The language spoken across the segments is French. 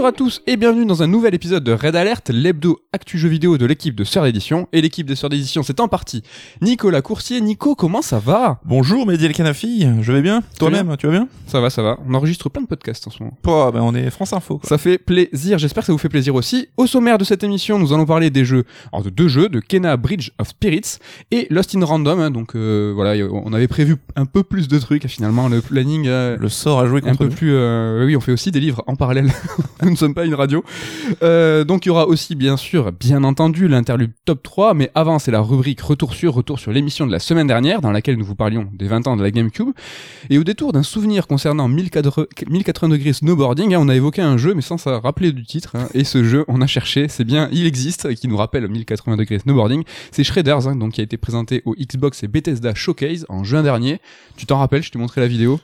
Bonjour à tous et bienvenue dans un nouvel épisode de Red Alert, l'hebdo actu jeu vidéo de l'équipe de Sœur d'édition. Et l'équipe de Sœur d'édition, c'est en partie Nicolas Coursier. Nico, comment ça va? Bonjour Mehdi El Kanafi, je vais bien? Toi-même, tu vas bien? Ça va, ça va. On enregistre plein de podcasts en ce moment. Oh, ben on est France Info. Quoi. Ça fait plaisir, j'espère que ça vous fait plaisir aussi. Au sommaire de cette émission, nous allons parler des jeux, alors de deux jeux, de Kena Bridge of Spirits et Lost in Random. hein. donc euh, voilà, on avait prévu un peu plus de trucs. Finalement, le planning euh, Le sort à jouer un contre peu nous. plus. euh, oui, on fait aussi des livres en parallèle. nous ne sommes pas une radio. Euh, donc il y aura aussi, bien sûr, bien entendu, l'interlude top 3. Mais avant, c'est la rubrique Retour sur, retour sur l'émission de la semaine dernière, dans laquelle nous vous parlions des 20 ans de la GameCube. Et au détour d'un souvenir concernant 1080 1080 degrés snowboarding, hein, on a évoqué un jeu, mais sans se rappeler du titre. hein. et ce jeu, on a cherché, c'est bien, il existe, et qui nous rappelle 1080 degrés snowboarding. C'est Shredders, hein, donc qui a été présenté au Xbox et Bethesda Showcase en juin dernier. Tu t'en rappelles, je t'ai montré la vidéo?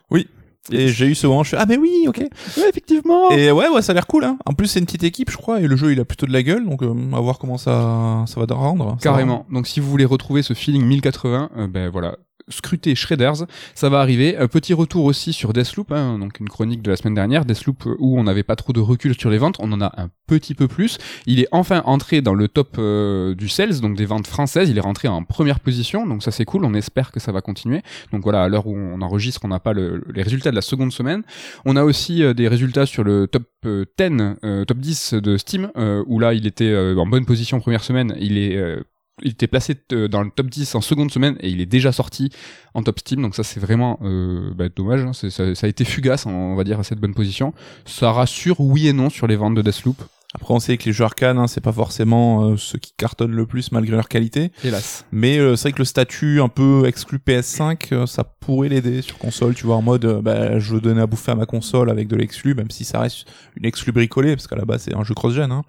Et j'ai eu ce moment, je fais ah mais oui, ok. Ouais, effectivement. Et ouais, ouais, ça a l'air cool. Hein. En plus, c'est une petite équipe, je crois, et le jeu il a plutôt de la gueule, donc euh, à voir comment ça, ça va rendre. Carrément. Donc si vous voulez retrouver ce feeling 1080, euh, ben voilà, scrutez Shredders, ça va arriver. Un petit retour aussi sur Deathloop, hein, donc une chronique de la semaine dernière, Deathloop euh, où on n'avait pas trop de recul sur les ventes, on en a un petit peu plus. Il est enfin entré dans le top euh, du sales, donc des ventes françaises, il est rentré en première position, donc ça c'est cool, on espère que ça va continuer. Donc voilà, à l'heure où on enregistre, on n'a pas le- les résultats de la seconde semaine. On a aussi euh, des résultats sur le top euh, 10, euh, top 10 de Steam, euh, où là il était euh, en bonne position première semaine, il est euh, il était placé euh, dans le top 10 en seconde semaine et il est déjà sorti en top Steam donc ça c'est vraiment euh, bah, dommage hein. Ça, ça a été fugace on va dire à cette bonne position ça rassure oui et non sur les ventes de Deathloop Après, on sait que les jeux arcane, hein, c'est pas forcément euh, ceux qui cartonnent le plus malgré leur qualité. hélas Mais euh, c'est vrai que le statut un peu exclu PS5, euh, ça pourrait l'aider sur console, tu vois, en mode, bah, je veux donner à bouffer à ma console avec de l'exclu, même si ça reste une exclu bricolée, parce qu'à la base c'est un jeu cross-gen. Hein.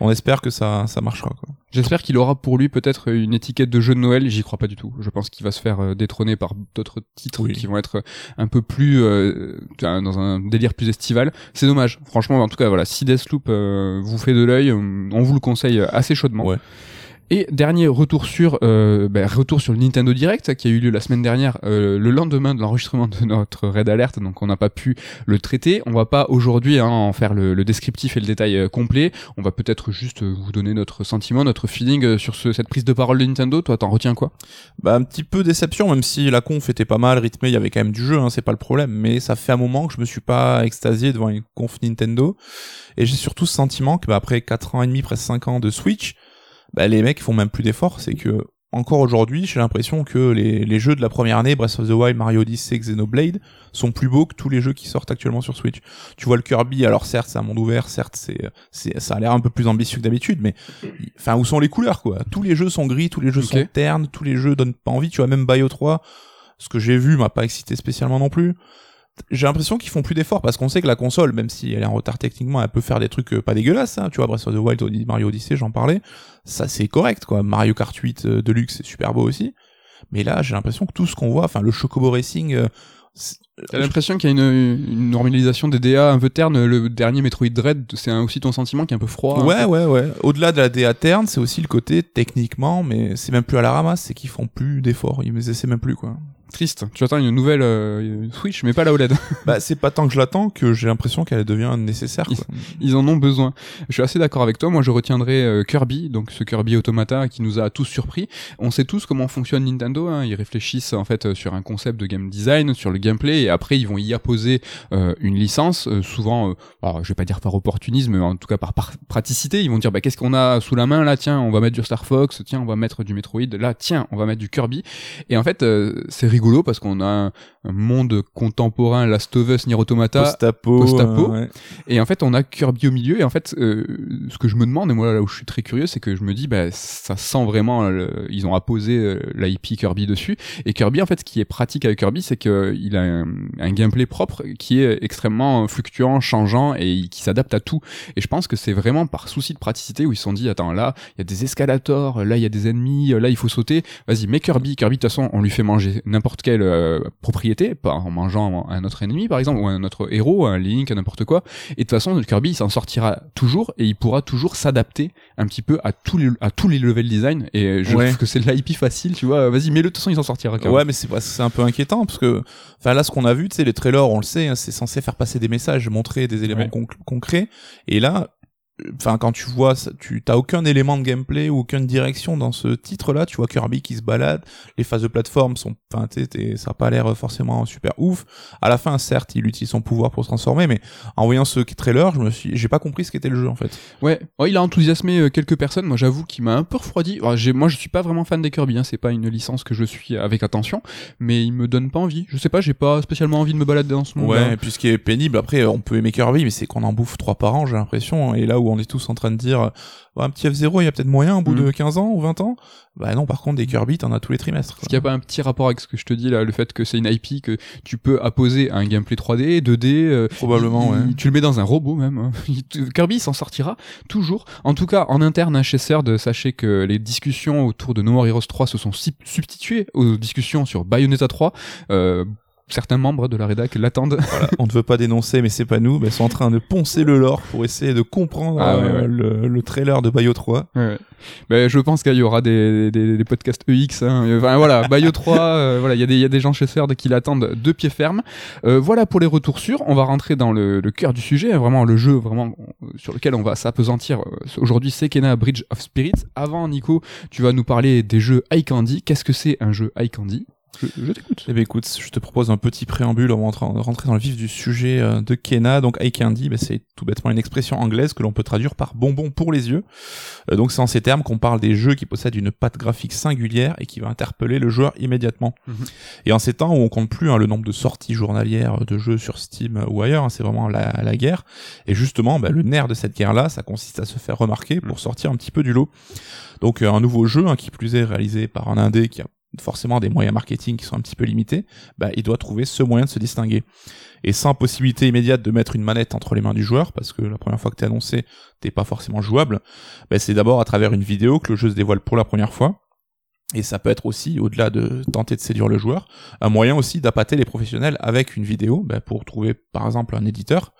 On espère que ça, ça marchera. Quoi. j'espère qu'il aura pour lui peut-être une étiquette de jeu de Noël j'y crois pas du tout je pense qu'il va se faire euh, détrôner par d'autres titres Oui. qui vont être un peu plus euh, dans un délire plus estival c'est dommage franchement en tout cas voilà si Deathloop euh, vous fait de l'œil euh, on vous le conseille assez chaudement Ouais. Et dernier retour sur euh, ben, retour sur le Nintendo Direct qui a eu lieu la semaine dernière, euh, le lendemain de l'enregistrement de notre Red Alert, donc on n'a pas pu le traiter. On va pas aujourd'hui hein, en faire le, le descriptif et le détail euh, complet. On va peut-être juste euh, vous donner notre sentiment, notre feeling euh, sur ce, cette prise de parole de Nintendo. Toi, t'en retiens quoi? Bah un petit peu déception, même si la conf était pas mal rythmée, il y avait quand même du jeu, hein, c'est pas le problème. Mais ça fait un moment que je me suis pas extasié devant une conf Nintendo, et j'ai surtout ce sentiment que bah, après 4 ans et demi, presque 5 ans de Switch, bah les mecs font même plus d'efforts. C'est que encore aujourd'hui, j'ai l'impression que les, les jeux de la première année, Breath of the Wild, Mario Odyssey, Xenoblade, sont plus beaux que tous les jeux qui sortent actuellement sur Switch. Tu vois le Kirby, alors certes c'est un monde ouvert, certes c'est, c'est ça a l'air un peu plus ambitieux que d'habitude, mais enfin où sont les couleurs quoi? Tous les jeux sont gris, tous les jeux sont ternes, tous les jeux donnent pas envie. Tu vois même Bio 3, ce que j'ai vu m'a pas excité spécialement non plus. J'ai l'impression qu'ils font plus d'efforts parce qu'on sait que la console, même si elle est en retard techniquement, elle peut faire des trucs euh, pas dégueulasses. Hein. Tu vois, Breath of the Wild, Mario Odyssey, j'en parlais. Ça c'est correct quoi. Mario Kart 8 euh, Deluxe, c'est super beau aussi. Mais là, j'ai l'impression que tout ce qu'on voit, enfin le Chocobo Racing, euh, c'est- T'as l'impression qu'il y a une, une normalisation des DA un peu terne. Le dernier Metroid Dread, c'est aussi ton sentiment qui est un peu froid. un Ouais, ouais, ouais. Au-delà de la DA terne, c'est aussi le côté techniquement, mais c'est même plus à la ramasse, c'est qu'ils font plus d'efforts, ils essaient même plus, quoi. Triste. Tu attends une nouvelle euh, Switch, mais pas la OLED. bah, c'est pas tant que je l'attends que j'ai l'impression qu'elle devient nécessaire, quoi. Ils en ont besoin. Je suis assez d'accord avec toi. Moi, je retiendrai euh, Kirby, donc ce Kirby Automata qui nous a tous surpris. On sait tous comment fonctionne Nintendo. Hein. Ils réfléchissent en fait sur un concept de game design, sur le gameplay, et après ils vont y apposer euh, une licence. souvent, alors, je vais pas dire par opportunisme, mais en tout cas par, par praticité. Ils vont dire bah qu'est-ce qu'on a sous la main là? Tiens, on va mettre du Star Fox. Tiens, on va mettre du Metroid. Là, tiens, on va mettre du Kirby. Et en fait, c'est rigolo parce qu'on a un, un monde contemporain, Last of Us, Nier Automata, Post-apo. Post-apo. euh, ouais. et en fait, on a Kirby au milieu. Et en fait, euh, ce que je me demande, et moi là où je suis très curieux, c'est que je me dis, bah, ça sent vraiment. le- ils ont apposé euh, l'IP Kirby dessus. Et Kirby, en fait, ce qui est pratique avec Kirby, c'est qu'il a un, un gameplay propre qui est extrêmement fluctuant, changeant et qui s'adapte à tout. Et je pense que c'est vraiment par souci de praticité où ils se sont dit, attends, là, il y a des escalators, là, il y a des ennemis, là, il faut sauter. Vas-y, mets Kirby. Kirby, de toute façon, on lui fait manger n'importe n'importe quelle euh, propriété, pas en mangeant un autre ennemi par exemple, ou un autre héros, un Link, n'importe quoi. Et de toute façon, Kirby il s'en sortira toujours et il pourra toujours s'adapter un petit peu à tous les à tous les level design. Et je Ouais. trouve que c'est de l'IP facile, tu vois. Vas-y, mets-le, de toute façon il s'en sortira. Kirby. Ouais, mais c'est c'est un peu inquiétant parce que, enfin là, ce qu'on a vu, tu sais, les trailers, on le sait, hein, c'est censé faire passer des messages, montrer des éléments Ouais. conc- concrets. Et là, enfin quand tu vois, ça, tu t'as aucun élément de gameplay ou aucune direction dans ce titre-là. Tu vois Kirby qui se balade, les phases de plateforme sont, enfin, ça a pas l'air forcément super ouf. À la fin, certes, il utilise son pouvoir pour se transformer, mais en voyant ce trailer, je me suis, j'ai pas compris ce qu'était le jeu en fait. Ouais, ouais, il a enthousiasmé euh, quelques personnes. Moi, j'avoue qu'il m'a un peu refroidi. Alors, moi, je suis pas vraiment fan des Kirby. Hein. C'est pas une licence que je suis avec attention, mais il me donne pas envie. Je sais pas, j'ai pas spécialement envie de me balader dans ce monde. Ouais, et puis ce qui est pénible, après, on peut aimer Kirby, mais c'est qu'on en bouffe trois par an, j'ai l'impression. Et là où on est tous en train de dire, euh, un petit F0, il y a peut-être moyen au bout Mm. de 15 ans ou 20 ans. Bah non, par contre, des Kirby, t'en as tous les trimestres. Est-ce qu'il n'y a pas un petit rapport avec ce que je te dis là, le fait que c'est une IP que tu peux apposer à un gameplay 3D, 2D, euh, Probablement, il- ouais. Tu le mets dans un robot même. hein. Kirby s'en sortira toujours. En tout cas, en interne hein, chez CERD, sachez que les discussions autour de No More Heroes 3 se sont substituées aux discussions sur Bayonetta 3. Euh, certains membres de la rédac l'attendent. Voilà, on ne veut pas dénoncer, mais c'est pas nous. Mais ils sont en train de poncer le lore pour essayer de comprendre Ah, ouais, euh, ouais. Le, le trailer de Bayo 3. Ouais. Ben, je pense qu'il y aura des, des, des podcasts EX. Hein. Enfin voilà, Bayo 3, euh, voilà, il y, a des- il y a des gens chez CERD qui l'attendent de pied ferme. Euh, voilà pour les retours sûrs. On va rentrer dans le, le cœur du sujet, hein, vraiment le jeu vraiment euh, sur lequel on va s'apesantir aujourd'hui. C'est Kena Bridge of Spirits. Avant, Nico, tu vas nous parler des jeux High Candy. Qu'est-ce que c'est un jeu High Candy? Je, je t'écoute. Eh bien, écoute, je te propose un petit préambule avant de rentrer- dans le vif du sujet euh, de Kena. Donc, eye candy, ben, c'est tout bêtement une expression anglaise que l'on peut traduire par bonbon pour les yeux. Euh, donc, c'est en ces termes qu'on parle des jeux qui possèdent une patte graphique singulière et qui va interpeller le joueur immédiatement. Mhm. Et en ces temps où on compte plus hein, le nombre de sorties journalières de jeux sur Steam ou ailleurs, hein, c'est vraiment la, la guerre. Et justement, ben, le nerf de cette guerre-là, ça consiste à se faire remarquer pour sortir un petit peu du lot. Donc, euh, un nouveau jeu, hein, qui plus est réalisé par un indé qui a forcément des moyens marketing qui sont un petit peu limités, bah, il doit trouver ce moyen de se distinguer. Et sans possibilité immédiate de mettre une manette entre les mains du joueur, parce que la première fois que t'es annoncé, t'es pas forcément jouable, bah, c'est d'abord à travers une vidéo que le jeu se dévoile pour la première fois. Et ça peut être aussi, au-delà de tenter de séduire le joueur, un moyen aussi d'appâter les professionnels avec une vidéo bah, pour trouver par exemple un éditeur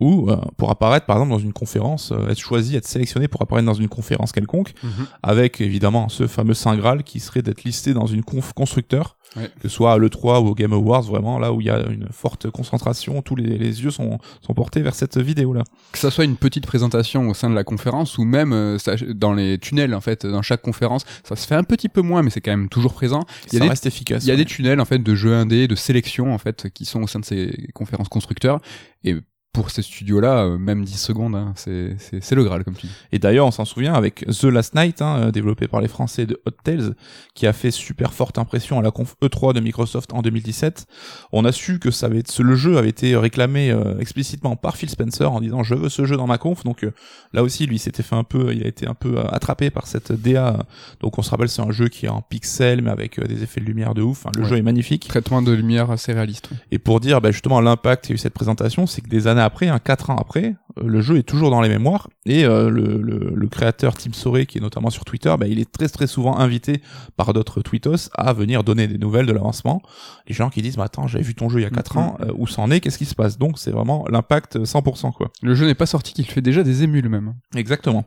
ou euh, pour apparaître par exemple dans une conférence, euh, être choisi, être sélectionné pour apparaître dans une conférence quelconque, avec évidemment ce fameux Saint Graal qui serait d'être listé dans une conf constructeur, Ouais. que ce soit à l'E3 ou au Game Awards, vraiment là où il y a une forte concentration, tous les, les yeux sont, sont portés vers cette vidéo-là. Que ça soit une petite présentation au sein de la conférence ou même euh, ça- dans les tunnels en fait, dans chaque conférence, ça se fait un petit peu moins, mais c'est quand même toujours présent. Il y a Ça des reste efficace. Il y a ouais. des tunnels en fait de jeux indés, de sélection en fait qui sont au sein de ces conférences constructeurs et pour ces studios-là, euh, même 10 secondes, hein, c'est le Graal comme tu dis. Et d'ailleurs, on s'en souvient avec The Last Night, hein, euh, développé par les Français de Hot Tales, qui a fait super forte impression à la conf E3 de Microsoft en 2017. On a su que ça avait le jeu avait été réclamé euh, explicitement par Phil Spencer en disant je veux ce jeu dans ma conf. Donc euh, là aussi, lui, s'était fait un peu, il a été un peu euh, attrapé par cette DA. Donc on se rappelle, c'est un jeu qui est en pixel mais avec euh, des effets de lumière de ouf. Enfin, le Ouais. jeu est magnifique. Traitement de lumière assez réaliste. ouais. Et pour dire bah, justement l'impact qu'a eu cette présentation, c'est que des années après, hein, quatre ans après, euh, le jeu est toujours dans les mémoires et euh, le, le, le créateur Tim Soré, qui est notamment sur Twitter, bah, il est très très souvent invité par d'autres tweetos à venir donner des nouvelles de l'avancement. Les gens qui disent bah, attends j'avais vu ton jeu il y a quatre Mhm. ans, euh, où ça en est, qu'est-ce qui se passe? Donc c'est vraiment l'impact 100% quoi. Le jeu n'est pas sorti, qu'il fait déjà des émules même. Exactement.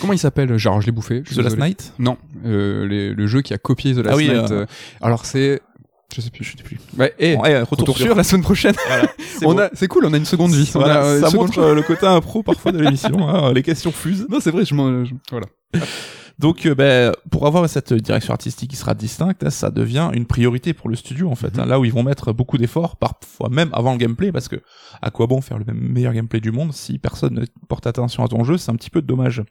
Comment il s'appelle? Genre je l'ai bouffé. je The Last. Night? Non, euh, les- le jeu qui a copié The Last Ah oui, Night. euh, alors c'est, je sais plus. Je sais plus. Ouais, et Bon, eh, retour, retour sur. la semaine prochaine. Voilà, c'est on bon. a, c'est cool, on a une seconde vie. On Voilà, a, euh, ça montre euh, le côté impro parfois de l'émission. hein, les questions fusent. Non, c'est vrai, je m'en, je- voilà. Donc, euh, ben, pour avoir cette direction artistique qui sera distincte, ça devient une priorité pour le studio en fait. Mhm. hein, là où ils vont mettre beaucoup d'efforts, parfois même avant le gameplay, parce que à quoi bon faire le meilleur gameplay du monde si personne ne porte attention à ton jeu, c'est un petit peu dommage.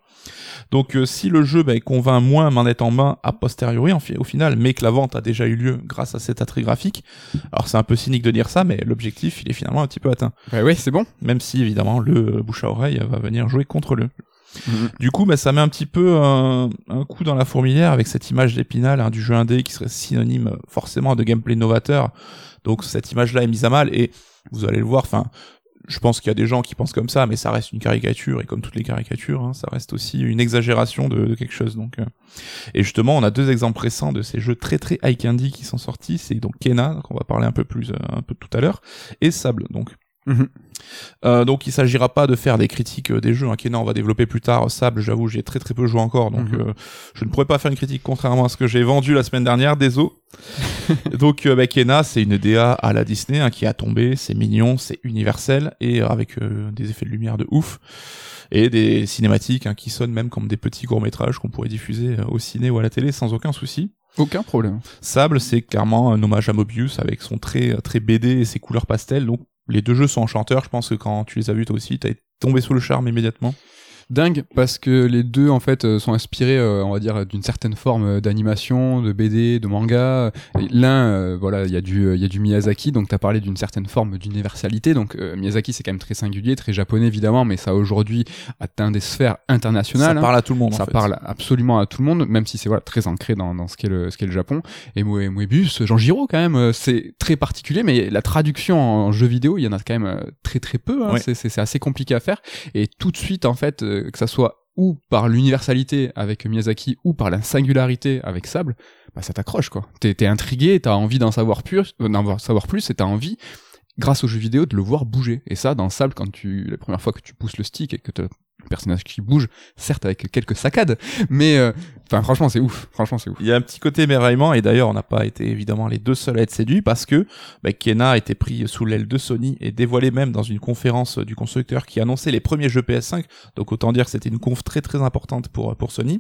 Donc, euh, si le jeu ben, convainc moins manette en main a posteriori, en fi- au final, mais que la vente a déjà eu lieu grâce à cet attrait graphique, alors c'est un peu cynique de dire ça, mais l'objectif il est finalement un petit peu atteint. Ouais, ouais, c'est bon. Même si évidemment le bouche à oreille va venir jouer contre le. Mhm. Du coup, bah, ça met un petit peu un, un coup dans la fourmilière avec cette image d'épinal hein, du jeu indé qui serait synonyme euh, forcément de gameplay novateur. Donc cette image-là est mise à mal et vous allez le voir. Enfin, je pense qu'il y a des gens qui pensent comme ça, mais ça reste une caricature et comme toutes les caricatures, hein, ça reste aussi une exagération de, quelque chose. Donc, euh. et justement, on a deux exemples récents de ces jeux très très high candy qui sont sortis. C'est donc Kena, qu'on va parler un peu plus un peu tout à l'heure, et Sable. Donc Mhm. Euh, donc il s'agira pas de faire des critiques euh, des jeux. Hein. Kena, on va développer plus tard. Sable, j'avoue, j'ai très très peu joué encore, donc mhm. euh, je ne pourrais pas faire une critique contrairement à ce que j'ai vendu la semaine dernière. Désolé. donc bah, Kena, c'est une DA à la Disney hein, qui a tombé. C'est mignon, c'est universel et avec des effets de lumière de ouf et des cinématiques hein, qui sonnent même comme des petits courts métrages qu'on pourrait diffuser au ciné ou à la télé sans aucun souci. Aucun problème. Sable, c'est clairement un hommage à Mobius avec son très très BD et ses couleurs pastel. Donc les deux jeux sont enchanteurs. Je pense que quand tu les as vus toi aussi, t'as tombé sous le charme immédiatement dingue parce que les deux en fait euh, sont inspirés euh, on va dire d'une certaine forme euh, d'animation de BD de manga. L'un voilà il y a du il y a du Miyazaki donc tu as parlé d'une certaine forme d'universalité. Donc Miyazaki c'est quand même très singulier très japonais évidemment mais ça aujourd'hui atteint des sphères internationales ça parle à tout le monde ça parle absolument à tout le monde même si c'est voilà très ancré dans, dans ce qu'est le ce qu'est le Japon. Et Moebius Jean Giraud quand même c'est très particulier mais la traduction en jeu vidéo il y en a quand même très très peu hein. c'est assez compliqué à faire. Et tout de suite en fait que ça soit ou par l'universalité avec Miyazaki ou par la singularité avec Sable, bah ça t'accroche quoi. T'es es intrigué, t'as envie d'en savoir plus, euh, d'en savoir plus et t'as envie grâce aux jeux vidéo de le voir bouger. Et ça dans Sable quand tu la première fois que tu pousses le stick et que le personnage qui bouge, certes avec quelques saccades, mais euh, enfin franchement c'est ouf, franchement c'est ouf. Il y a un petit côté émerveillement et d'ailleurs on n'a pas été évidemment les deux seuls à être séduits parce que bah, Kena a été pris sous l'aile de Sony et dévoilé même dans une conférence du constructeur qui annonçait les premiers jeux PS5, donc autant dire que c'était une conf très très importante pour pour Sony.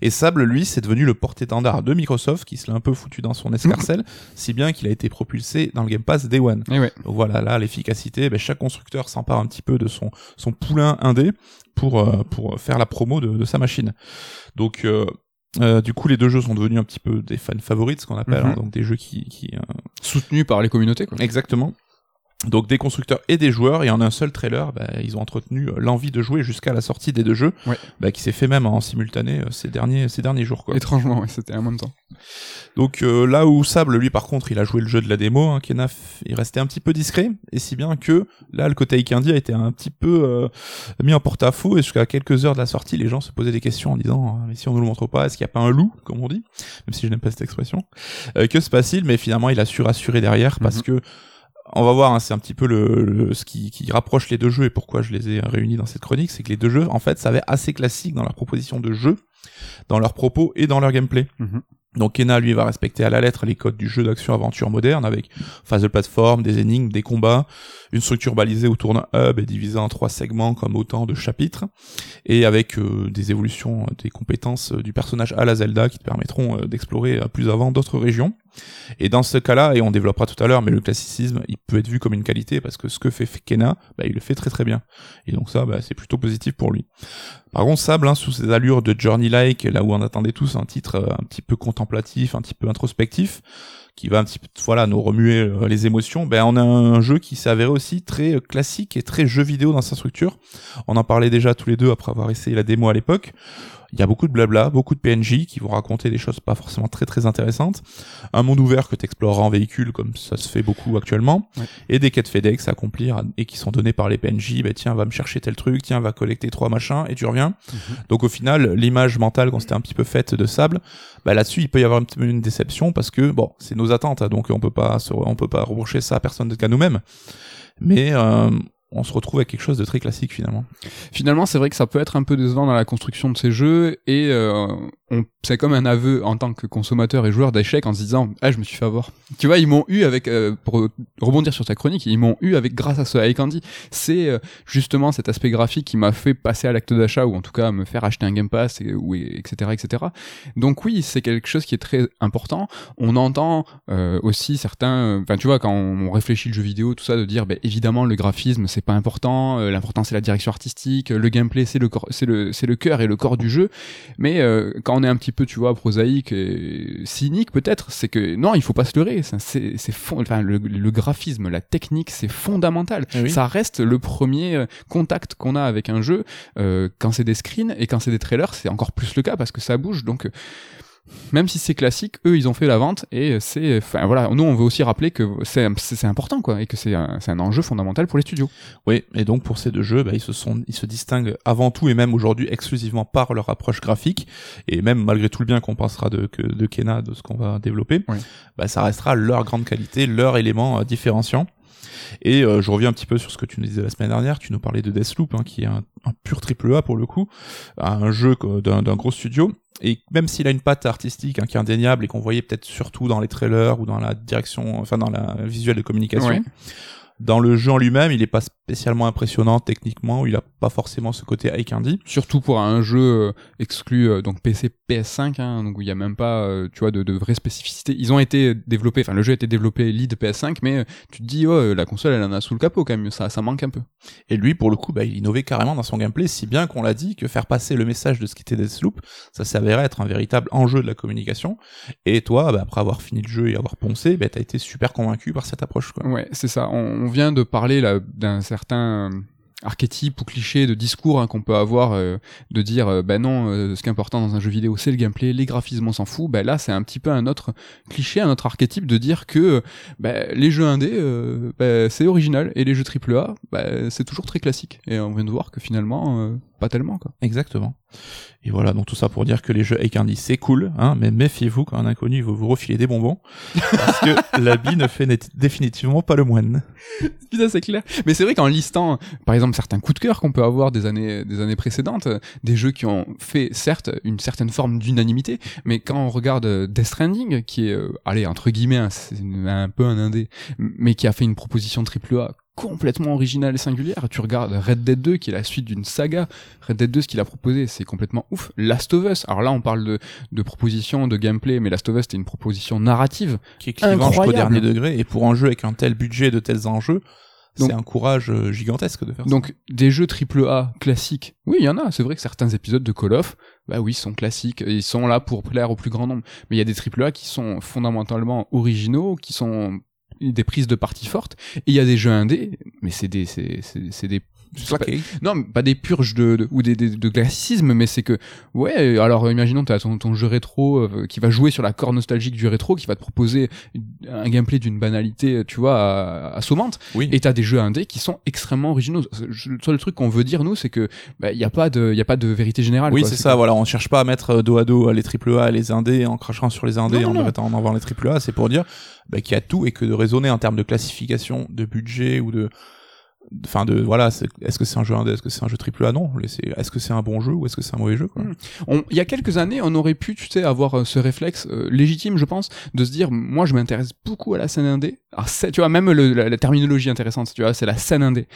Et Sable lui c'est devenu le porte-étendard de Microsoft qui se l'a un peu foutu dans son escarcelle, si bien qu'il a été propulsé dans le Game Pass Day One. Et ouais. Donc voilà là l'efficacité, bah, chaque constructeur s'empare un petit peu de son son poulain indé pour euh, pour faire la promo de, de sa machine. Donc euh, euh, du coup, les deux jeux sont devenus un petit peu des fans favorites, ce qu'on appelle, mhm. hein, donc des jeux qui, qui euh... soutenus par les communautés. Quoi. Exactement. Donc des constructeurs et des joueurs, et en un seul trailer, bah, ils ont entretenu euh, l'envie de jouer jusqu'à la sortie des deux jeux, bah, qui s'est fait même en simultané euh, ces derniers ces derniers jours. Quoi. Étrangement, ouais, c'était en même temps. Donc euh, là où Sable, lui par contre, il a joué le jeu de la démo, hein, Kenaf, il restait un petit peu discret, et si bien que là le côté Ikindi a été un petit peu mis en porte-à-faux, et jusqu'à quelques heures de la sortie, les gens se posaient des questions en disant mais si on nous le montre pas, est-ce qu'il n'y a pas un loup, comme on dit, même si je n'aime pas cette expression, que se passe-t-il? Mais finalement, il a su rassurer derrière parce mhm. que on va voir, hein, c'est un petit peu le, ce qui, qui, rapproche les deux jeux et pourquoi je les ai réunis dans cette chronique, c'est que les deux jeux, en fait, ça avait assez classique dans leur proposition de jeu, dans leurs propos et dans leur gameplay. Mhm. Donc Kena lui va respecter à la lettre les codes du jeu d'action-aventure moderne avec phase de plateforme, des énigmes, des combats, une structure balisée autour d'un hub et divisée en trois segments comme autant de chapitres et avec euh, des évolutions des compétences du personnage à la Zelda qui te permettront euh, d'explorer plus avant d'autres régions. Et dans ce cas-là, et on développera tout à l'heure, mais le classicisme, il peut être vu comme une qualité parce que ce que fait Kena, bah, il le fait très très bien. Et donc ça, bah, c'est plutôt positif pour lui. Par contre, Sable, hein, sous ses allures de Journey-like, là où on attendait tous un titre euh, un petit peu contemplatif, un petit peu introspectif, qui va un petit peu, voilà, nous remuer euh, les émotions, ben on a un jeu qui s'est avéré aussi très euh, classique et très jeu vidéo dans sa structure. On en parlait déjà tous les deux après avoir essayé la démo à l'époque. Il y a beaucoup de blabla, beaucoup de PNJ qui vont raconter des choses pas forcément très très intéressantes. Un monde ouvert que tu exploreras en véhicule comme ça se fait beaucoup actuellement. Et des quêtes FedEx à accomplir et qui sont données par les PNJ. Bah tiens, va me chercher tel truc, tiens, va collecter trois machins et tu reviens. Mhm. Donc au final, l'image mentale quand c'était un petit peu faite de sable, bah là-dessus il peut y avoir un petit peu une déception parce que bon, c'est nos attentes, hein, donc on peut pas on peut pas reprocher ça à personne qu'à nous-mêmes. Mais euh, on se retrouve avec quelque chose de très classique finalement. Finalement, c'est vrai que ça peut être un peu décevant dans la construction de ces jeux et euh, c'est comme un aveu en tant que consommateur et joueur d'échecs en se disant ah je me suis fait avoir tu vois ils m'ont eu avec euh, pour rebondir sur ta chronique ils m'ont eu avec grâce à ce High c'est euh, justement cet aspect graphique qui m'a fait passer à l'acte d'achat ou en tout cas me faire acheter un Game Pass et, etc etc donc oui c'est quelque chose qui est très important. On entend euh, aussi certains enfin tu vois quand on, réfléchit le jeu vidéo tout ça de dire ben évidemment le graphisme c'est pas important l'important c'est la direction artistique le gameplay c'est le c'est le c'est le cœur et le corps du jeu. Mais quand on est un petit peu, tu vois, prosaïque et cynique peut-être, c'est que non, il faut pas se leurrer. C'est, c'est enfin, le, graphisme, la technique, c'est fondamental. Eh Ça reste le premier euh, contact qu'on a avec un jeu euh, quand c'est des screens et quand c'est des trailers, c'est encore plus le cas parce que ça bouge. Donc même si c'est classique, eux ils ont fait la vente et c'est, enfin voilà, nous on veut aussi rappeler que c'est c'est important quoi et que c'est un, c'est un enjeu fondamental pour les studios. Oui, et donc pour ces deux jeux, bah, ils se sont, ils se distinguent avant tout et même aujourd'hui exclusivement par leur approche graphique et même malgré tout le bien qu'on pensera de que de Kena, de ce qu'on va développer, Oui. bah ça restera leur grande qualité, leur élément euh, différenciant. Et euh, je reviens un petit peu sur ce que tu nous disais la semaine dernière. Tu nous parlais de Deathloop, hein, qui est un, pur triple A pour le coup, un jeu d'un gros studio. Et même s'il a une patte artistique hein, qui est indéniable et qu'on voyait peut-être surtout dans les trailers ou dans la direction, enfin dans la visuelle de communication. Dans le jeu en lui-même, il est pas spécialement impressionnant techniquement, ou il a pas forcément ce côté eye candy. Surtout pour un jeu euh, exclu euh, donc PC PS5 hein, donc où il y a même pas euh, tu vois de, de vraies spécificités. Ils ont été développés enfin le jeu a été développé lead PS5 mais tu te dis oh la console elle en a sous le capot quand même ça ça manque un peu. Et lui, pour le coup, bah, il innovait carrément dans son gameplay, si bien qu'on l'a dit que faire passer le message de ce qu'était Deathloop, ça s'avérait être un véritable enjeu de la communication. Et toi, bah, après avoir fini le jeu et avoir poncé, bah, t'as été super convaincu par cette approche. Quoi. Ouais, c'est ça. On, on vient de parler d'un certain euh, archétype ou cliché de discours hein, qu'on peut avoir euh, de dire euh, ben non euh, ce qui est important dans un jeu vidéo c'est le gameplay les graphismes on s'en fout. Ben là c'est un petit peu un autre cliché un autre archétype de dire que ben, les jeux indés ben, c'est original et les jeux AAA ben, c'est toujours très classique. Et on vient de voir que finalement pas tellement quoi Exactement. Et voilà, donc tout ça pour dire que les jeux candy, c'est cool, hein, mais méfiez-vous quand un inconnu veut vous refiler des bonbons, parce que l'habit ne fait définitivement pas le moine. Putain, c'est clair. Mais c'est vrai qu'en listant, par exemple, certains coups de cœur qu'on peut avoir des années, des années précédentes, des jeux qui ont fait, certes, une certaine forme d'unanimité, mais quand on regarde euh, Death Stranding, qui est, euh, allez, entre guillemets, hein, une- un peu un indé, mais qui a fait une proposition AAA complètement originale et singulière. Tu regardes Red Dead 2, qui est la suite d'une saga. Red Dead 2, ce qu'il a proposé, c'est complètement ouf. Last of Us. Alors là, on parle de, de proposition, de gameplay, mais Last of Us, c'était une proposition narrative. Qui est clivant jusqu'au dernier degré, et pour un jeu avec un tel budget, de tels enjeux, Donc- c'est un courage euh, gigantesque de faire ça. Donc des jeux AAA classiques, oui, il y en a. C'est vrai que certains épisodes de Call of, bah oui, sont classiques. et Ils sont là pour plaire au plus grand nombre. Mais il y a des AAA qui sont fondamentalement originaux, qui sont des prises de partie fortes. Et il y a des jeux indés, mais c'est des, c'est, c'est, c'est des Claqué. non, mais pas des purges de, de- ou des, des- de classicisme, mais c'est que ouais. Alors imaginons t'as ton, ton jeu rétro euh, qui va jouer sur la corde nostalgique du rétro, qui va te proposer un gameplay d'une banalité, tu vois, à- assommante. Oui. Et t'as des jeux indés qui sont extrêmement originaux. Le seul truc qu'on veut dire nous, c'est que bah, y a pas de, y a pas de vérité générale. Oui, c'est ça, voilà, on cherche pas à mettre euh, dos à dos les triple A et les indés en crachant sur les indés Non, en non, mettant en avant les triple A, c'est pour dire bah, qu'il y a tout et que de raisonner en termes de classification, de budget ou de enfin de voilà, est-ce que c'est un jeu indé, est-ce que c'est un jeu triple A? Non, est-ce que c'est un bon jeu ou est-ce que c'est un mauvais jeu quoi? Mm. On- Il y a quelques années, on aurait pu, tu sais, avoir euh, ce réflexe euh, légitime, je pense, de se dire, moi, je m'intéresse beaucoup à la scène indé. Alors, tu vois, même le- la, la terminologie intéressante, tu vois, c'est la scène indé,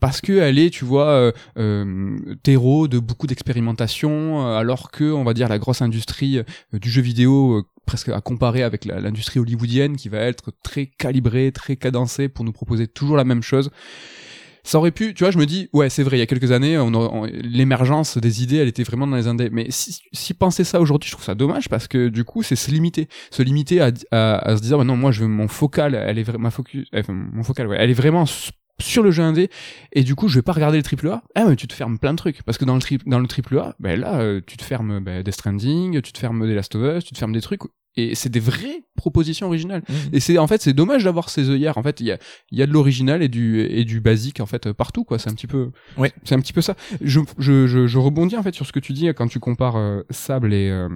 parce que elle est, tu vois, euh, euh, terreau de beaucoup d'expérimentation, euh, alors que, on va dire, la grosse industrie euh, du jeu vidéo. presque à comparer avec l'industrie hollywoodienne qui va être très calibrée, très cadencée pour nous proposer toujours la même chose ça aurait pu, tu vois, je me dis, ouais, c'est vrai, il y a quelques années, l'émergence des idées, elle était vraiment dans les indés. Mais si, si penser ça aujourd'hui, je trouve ça dommage parce que du coup, c'est se limiter, se limiter à, à, à se dire, bah non, moi, je veux mon focal, elle est ma focus, enfin, mon focal, ouais, elle est vraiment sur le jeu indé. Et du coup je vais pas regarder le triple A. Ah mais tu te fermes plein de trucs. Parce que dans le tri dans le triple A ben là euh, tu te fermes ben, Death Stranding tu te fermes des Last of Us tu te fermes des trucs et c'est des vraies propositions originales et c'est en fait c'est dommage d'avoir ces œillères. En fait, il y a il y a de l'original et du et du basique en fait partout quoi. C'est un petit peu Ouais. c'est un petit peu ça. Je, je je je rebondis en fait sur ce que tu dis quand tu compares euh, Sable et euh,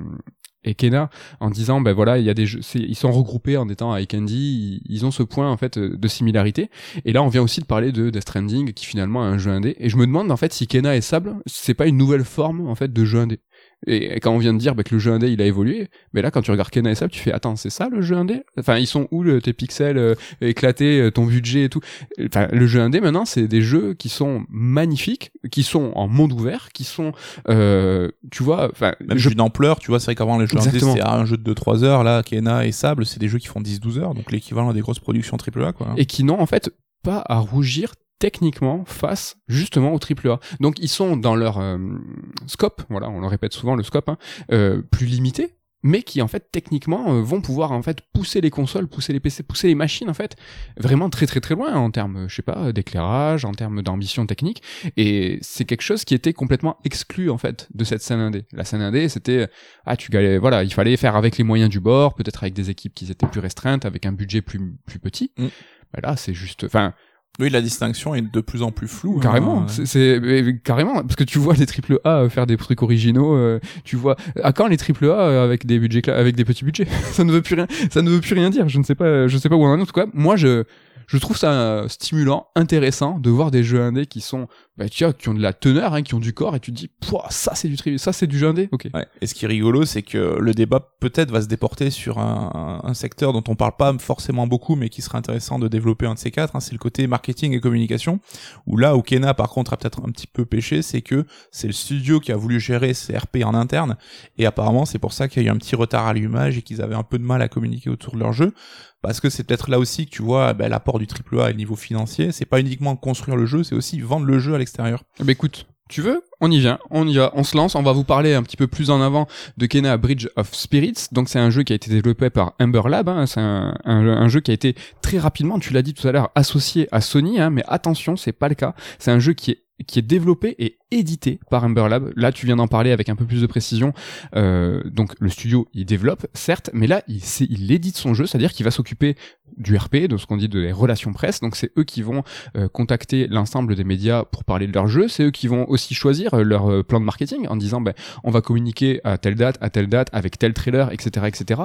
et Kena en disant ben voilà il y a des jeux c'est- ils sont regroupés en étant avec Candy ils, ils ont ce point en fait euh, de similarité et là on vient aussi de parler de Death Stranding qui finalement est un jeu indé et je me demande en fait si Kena et Sable c'est pas une nouvelle forme en fait de jeu indé et quand on vient de dire bah, que le jeu indé il a évolué mais là quand tu regardes Kena et Sable tu fais attends c'est ça le jeu indé? Enfin ils sont où le, tes pixels euh, éclatés euh, ton budget et tout? Enfin le jeu indé maintenant c'est des jeux qui sont magnifiques qui sont en monde ouvert qui sont euh, tu vois enfin Même je d'une ampleur, tu vois, c'est vrai qu'avant les jeux indés c'était un jeu de 2-3 heures, là, Kena et Sable, c'est des jeux qui font 10-12 heures, donc l'équivalent des grosses productions triple A quoi. et qui n'ont en fait pas à rougir techniquement face justement au triple A. Donc ils sont dans leur euh, scope, voilà, on le répète souvent le scope, hein, euh, plus limité. mais qui en fait techniquement euh, vont pouvoir en fait pousser les consoles, pousser les PC, pousser les machines en fait vraiment très très très loin en termes, je sais pas, d'éclairage, en termes d'ambition technique. Et c'est quelque chose qui était complètement exclu en fait de cette scène indé. La scène indé, c'était ah tu galais, voilà, il fallait faire avec les moyens du bord, peut-être avec des équipes qui étaient plus restreintes, avec un budget plus plus petit. Mm. Bah là, c'est juste, enfin Oui, la distinction est de plus en plus floue. hein. Carrément, c'est carrément parce que tu vois les triple A faire des trucs originaux, euh, tu vois à quand les triple A euh, avec des budgets avec des petits budgets, ça ne veut plus rien, ça ne veut plus rien dire. Je ne sais pas, je sais pas où on en est. En tout cas, moi je je trouve ça euh, stimulant, intéressant de voir des jeux indés qui sont, bah, tu vois, qui ont de la teneur, hein, qui ont du corps, et tu te dis, ça c'est du tri, ça c'est du jeu indé, ok. Ouais. Et ce qui est rigolo, c'est que le débat peut-être va se déporter sur un, un secteur dont on parle pas forcément beaucoup, mais qui serait intéressant de développer un de ces quatre. hein, c'est le côté marketing et communication. Où là, où Kena par contre a peut-être un petit peu péché, c'est que c'est le studio qui a voulu gérer ses RP en interne, et apparemment c'est pour ça qu'il y a eu un petit retard à l'allumage et qu'ils avaient un peu de mal à communiquer autour de leur jeu. Parce que c'est peut-être là aussi que tu vois ben, l'apport du AAA et le niveau financier. C'est pas uniquement construire le jeu, c'est aussi vendre le jeu à l'extérieur. Bah écoute, tu veux On y vient, on y va, on se lance. On va vous parler un petit peu plus en avant de Kena Bridge of Spirits. Donc c'est un jeu qui a été développé par Ember Lab. hein. C'est un jeu qui a été très rapidement, tu l'as dit tout à l'heure, associé à Sony. hein. Mais attention, c'est pas le cas. C'est un jeu qui est qui est développé et édité par Ember Lab. Là, tu viens d'en parler avec un peu plus de précision. Euh, donc le studio, il développe, certes, mais là, il édite son jeu, c'est-à-dire qu'il va s'occuper du RP, de ce qu'on dit des relations presse. Donc c'est eux qui vont euh, contacter l'ensemble des médias pour parler de leur jeu. C'est eux qui vont aussi choisir euh, leur euh, plan de marketing en disant ben on va communiquer à telle date, à telle date, avec tel trailer, etc., etc.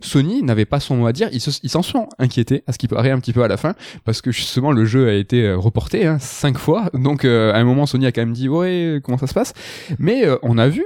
Sony n'avait pas son mot à dire. Ils se- ils s'en sont inquiétés, à ce qui paraît un petit peu à la fin, parce que justement le jeu a été euh, reporté hein, cinq fois. Donc euh, à un moment Sony a quand même dit ouais comment ça se passe? Mais on a vu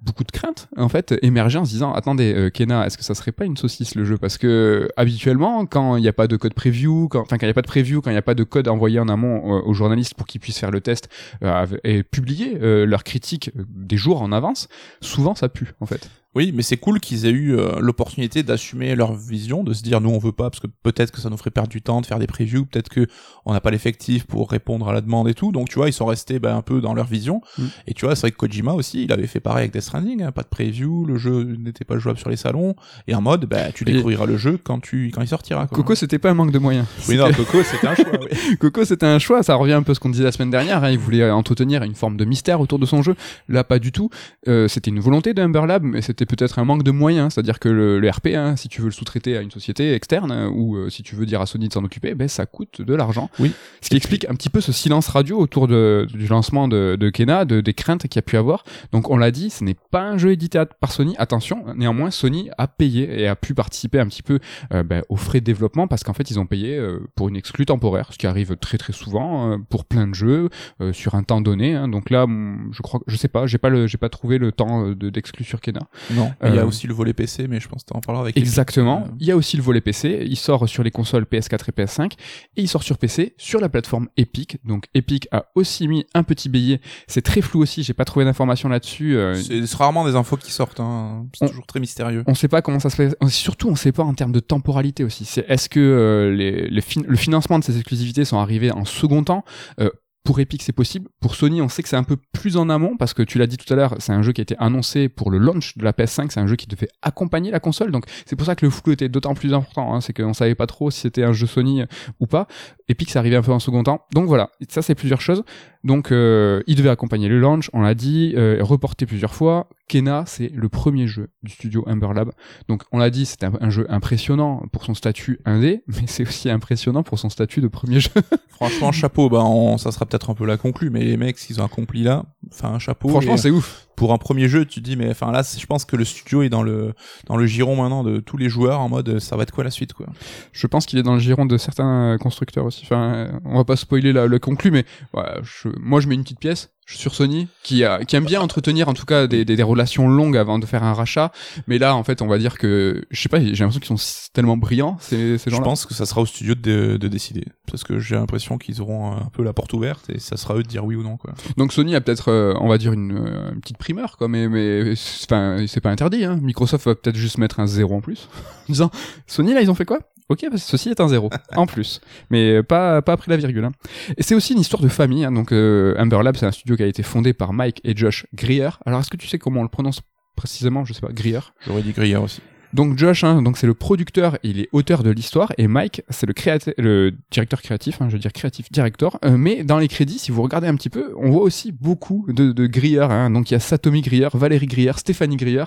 beaucoup de craintes en fait émerger en se disant attendez Kena est-ce que ça serait pas une saucisse le jeu? Parce que habituellement quand il n'y a pas de code preview quand il n'y a pas de preview quand il n'y a pas de code envoyé en amont euh, aux journalistes pour qu'ils puissent faire le test euh, et publier euh, leurs critiques des jours en avance souvent ça pue en fait Oui, mais c'est cool qu'ils aient eu euh, l'opportunité d'assumer leur vision, de se dire nous on veut pas parce que peut-être que ça nous ferait perdre du temps de faire des previews, peut-être que on n'a pas l'effectif pour répondre à la demande et tout. Donc tu vois, ils sont restés bah, un peu dans leur vision. Mm. Et tu vois, c'est vrai que Kojima aussi, il avait fait pareil avec Death Stranding, hein, pas de preview, le jeu n'était pas jouable sur les salons et en mode bah tu Et- découvriras le jeu quand tu quand il sortira. Quoi. Coco c'était pas un manque de moyens oui non, Coco c'était un choix. oui. Coco, c'était un choix. Ça revient un peu à ce qu'on disait la semaine dernière. hein. Il voulait entretenir une forme de mystère autour de son jeu. Là, pas du tout. Euh, c'était une volonté de Humber Lab, mais c'était peut-être un manque de moyens. C'est-à-dire que le, le RP, hein, si tu veux le sous-traiter à une société externe, hein, ou euh, si tu veux dire à Sony de s'en occuper, ben ça coûte de l'argent. Oui. Ce qui explique un petit peu ce silence radio autour de, du lancement de, de Kena, de, des craintes qu'il y a pu avoir. Donc on l'a dit, ce n'est pas un jeu édité par Sony. Attention, néanmoins, Sony a payé et a pu participer un petit peu euh, ben, aux frais de développement parce qu'en fait ils ont payé euh, pour une exclue temporaire, ce qui arrive très très souvent pour plein de jeux sur un temps donné. hein. Donc là, hum, je crois, je sais pas, j'ai pas le, j'ai pas trouvé le temps de d'exclus sur Kena. Non, il y a Euh, aussi le volet PC, mais je pense que t'en parleras avec. Exactement. Euh, Il y a aussi le volet PC. Il sort sur les consoles PS4 et PS5 et il sort sur PC sur la plateforme Epic. Donc Epic a aussi mis un petit billet. C'est très flou aussi. J'ai pas trouvé d'informations là-dessus. euh, C'est rarement des infos qui sortent. Hein. C'est toujours très mystérieux. on sait pas comment ça se fait. Surtout, on sait pas en termes de temporalité aussi. C'est est-ce que euh, les, les fin- le financement de ces exclusivités sont arrivés en second temps? Euh, pour Epic, c'est possible. Pour Sony, on sait que c'est un peu plus en amont parce que tu l'as dit tout à l'heure, c'est un jeu qui a été annoncé pour le launch de la PS5. C'est un jeu qui devait accompagner la console. Donc, c'est pour ça que le flou était d'autant plus important. Hein. C'est qu'on savait pas trop si c'était un jeu Sony ou pas. Epic, c'est arrivé un peu en second temps. Donc voilà, ça c'est plusieurs choses. Donc, euh, il devait accompagner le launch, on l'a dit, euh, reporté plusieurs fois. Kena, c'est le premier jeu du studio Humber Lab. Donc, on l'a dit, c'est un, un jeu impressionnant pour son statut indé, mais c'est aussi impressionnant pour son statut de premier jeu. Franchement, chapeau. Bah, on- ça sera peut-être un peu la conclue, mais les mecs, s'ils ont accompli là, enfin, un chapeau. Franchement, Et c'est ouf. Pour un premier jeu, tu dis, mais enfin là, je pense que le studio est dans le dans le giron maintenant de tous les joueurs en mode, ça va être quoi la suite, quoi. Je pense qu'il est dans le giron de certains constructeurs aussi. Enfin, on va pas spoiler le conclu, mais ouais, je- moi, je mets une petite pièce sur Sony qui, a, qui aime bien entretenir en tout cas des, des, des relations longues avant de faire un rachat. Mais là, en fait, on va dire que je sais pas, j'ai l'impression qu'ils sont tellement brillants ces, ces Je gens-là. pense que ça sera au studio de, de décider, parce que j'ai l'impression qu'ils auront un peu la porte ouverte et ça sera eux de dire oui ou non, quoi. Donc Sony a peut-être, euh, on va dire une, euh, une petite primeur, quoi, mais mais c'est enfin, c'est pas interdit. Hein. Microsoft va peut-être juste mettre un zéro en plus, en disant Sony là ils ont fait quoi? Ok, parce que ceci est un zéro en plus, mais pas pas après la virgule. Hein. Et c'est aussi une histoire de famille. Hein. Donc euh, Amber Lab c'est un studio qui a été fondé par Mike et Josh Greer. Alors est-ce que tu sais comment on le prononce précisément, je sais pas, Grier. J'aurais dit Grier aussi. Donc Josh, hein, donc c'est le producteur, il est auteur de l'histoire, et Mike, c'est le, le directeur créatif, hein, je veux dire créatif director. Euh, mais dans les crédits, si vous regardez un petit peu, on voit aussi beaucoup de, de Grier. Hein, donc il y a Satomi Grier, Valérie Grier, Stéphanie Grier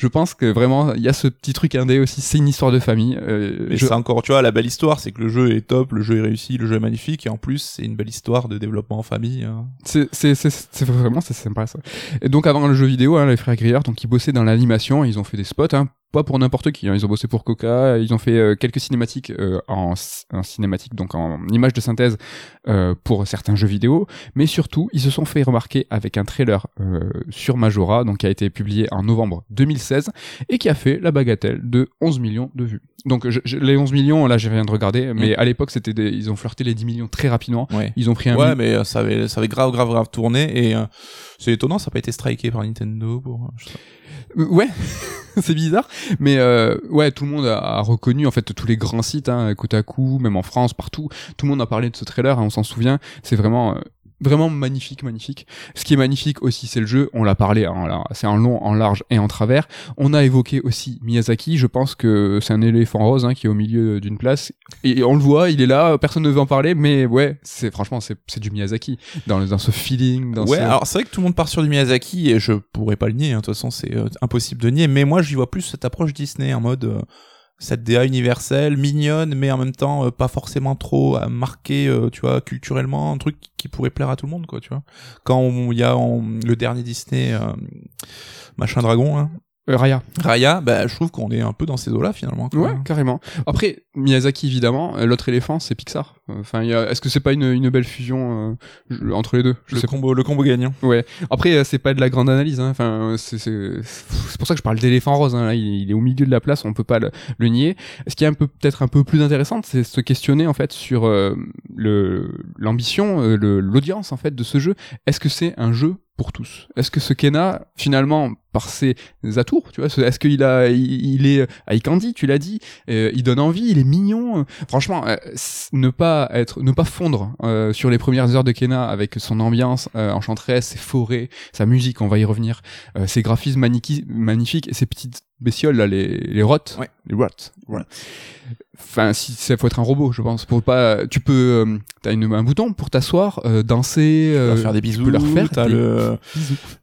je pense que vraiment il y a ce petit truc indé aussi c'est une histoire de famille euh, et c'est encore tu vois la belle histoire c'est que le jeu est top le jeu est réussi le jeu est magnifique et en plus c'est une belle histoire de développement en famille hein. c'est c'est c'est vraiment c'est sympa ça et donc avant le jeu vidéo hein, les frères Grier donc ils bossaient dans l'animation ils ont fait des spots hein, pas pour n'importe qui. Hein. Ils ont bossé pour Coca, ils ont fait euh, quelques cinématiques euh, en, en, cinématique, donc en image de synthèse euh, pour certains jeux vidéo, mais surtout ils se sont fait remarquer avec un trailer euh, sur Majora, donc qui a été publié en novembre 2016 et qui a fait la bagatelle de 11 millions de vues. Donc je, les 11 millions, là j'ai rien de regarder, mais mm. à l'époque c'était des... ils ont flirté les 10 millions très rapidement. Ouais. Ils ont pris un. Ouais, mais ça avait ça avait grave grave grave tourné et c'est étonnant, ça n'a pas été striké par Nintendo pour. Ouais, c'est bizarre, mais euh, ouais, tout le monde a, reconnu en fait tous les grands sites, hein, Kotaku, même en France, partout, tout le monde a parlé de ce trailer, hein, on s'en souvient. C'est vraiment euh, vraiment magnifique, magnifique. Ce qui est magnifique aussi, c'est le jeu. On l'a parlé, hein, c'est en long, en large et en travers. On a évoqué aussi Miyazaki. Je pense que c'est un éléphant rose hein, qui est au milieu d'une place et on le voit, il est là. Personne ne veut en parler, mais ouais, c'est franchement c'est c'est du Miyazaki dans dans ce feeling. Dans ouais, alors c'est vrai que tout le monde part sur du Miyazaki et je pourrais pas le nier. Hein, de toute façon, c'est euh, impossible de nier. Mais moi, j'y vois plus cette approche Disney en mode. Euh, cette DA universelle, mignonne, mais en même temps euh, pas forcément trop euh, marquée, euh, tu vois, culturellement, un truc qui pourrait plaire à tout le monde, quoi, tu vois. Quand il y a le dernier Disney, machin dragon, hein, euh, Raya. Raya, bah, je trouve qu'on est un peu dans ces eaux-là finalement. Ouais, carrément. Après, Miyazaki évidemment, euh, l'autre éléphant c'est Pixar. Enfin, est-ce que c'est pas une, une belle fusion euh, entre les deux? Je le combo, le combo gagnant. Ouais. Après, c'est pas de la grande analyse. Hein. Enfin, c'est c'est pour ça que je parle d'éléphant rose. Hein. Là, il, est au milieu de la place, on peut pas le, le nier. Ce qui est un peu peut-être un peu plus intéressant, c'est se questionner en fait sur le l'ambition, l'audience en fait de ce jeu. Est-ce que c'est un jeu pour tous. Est-ce que ce Kena, finalement, par ses atours, tu vois, est-ce qu'il a, il, est avec Candy, tu l'as dit, euh, il donne envie, il est mignon. Franchement, euh, ne pas être, ne pas fondre euh, sur les premières heures de Kena avec son ambiance enchanteresse, ses forêts, sa musique, on va y revenir, ses graphismes magnifiques et ses petites bestioles là, les les rots, les rots. Enfin, si ça faut être un robot, je pense. Pour pas, tu peux, euh, t'as une un bouton pour t'asseoir, euh, danser, euh, faire des bisous, tu peux leur faire. T'as le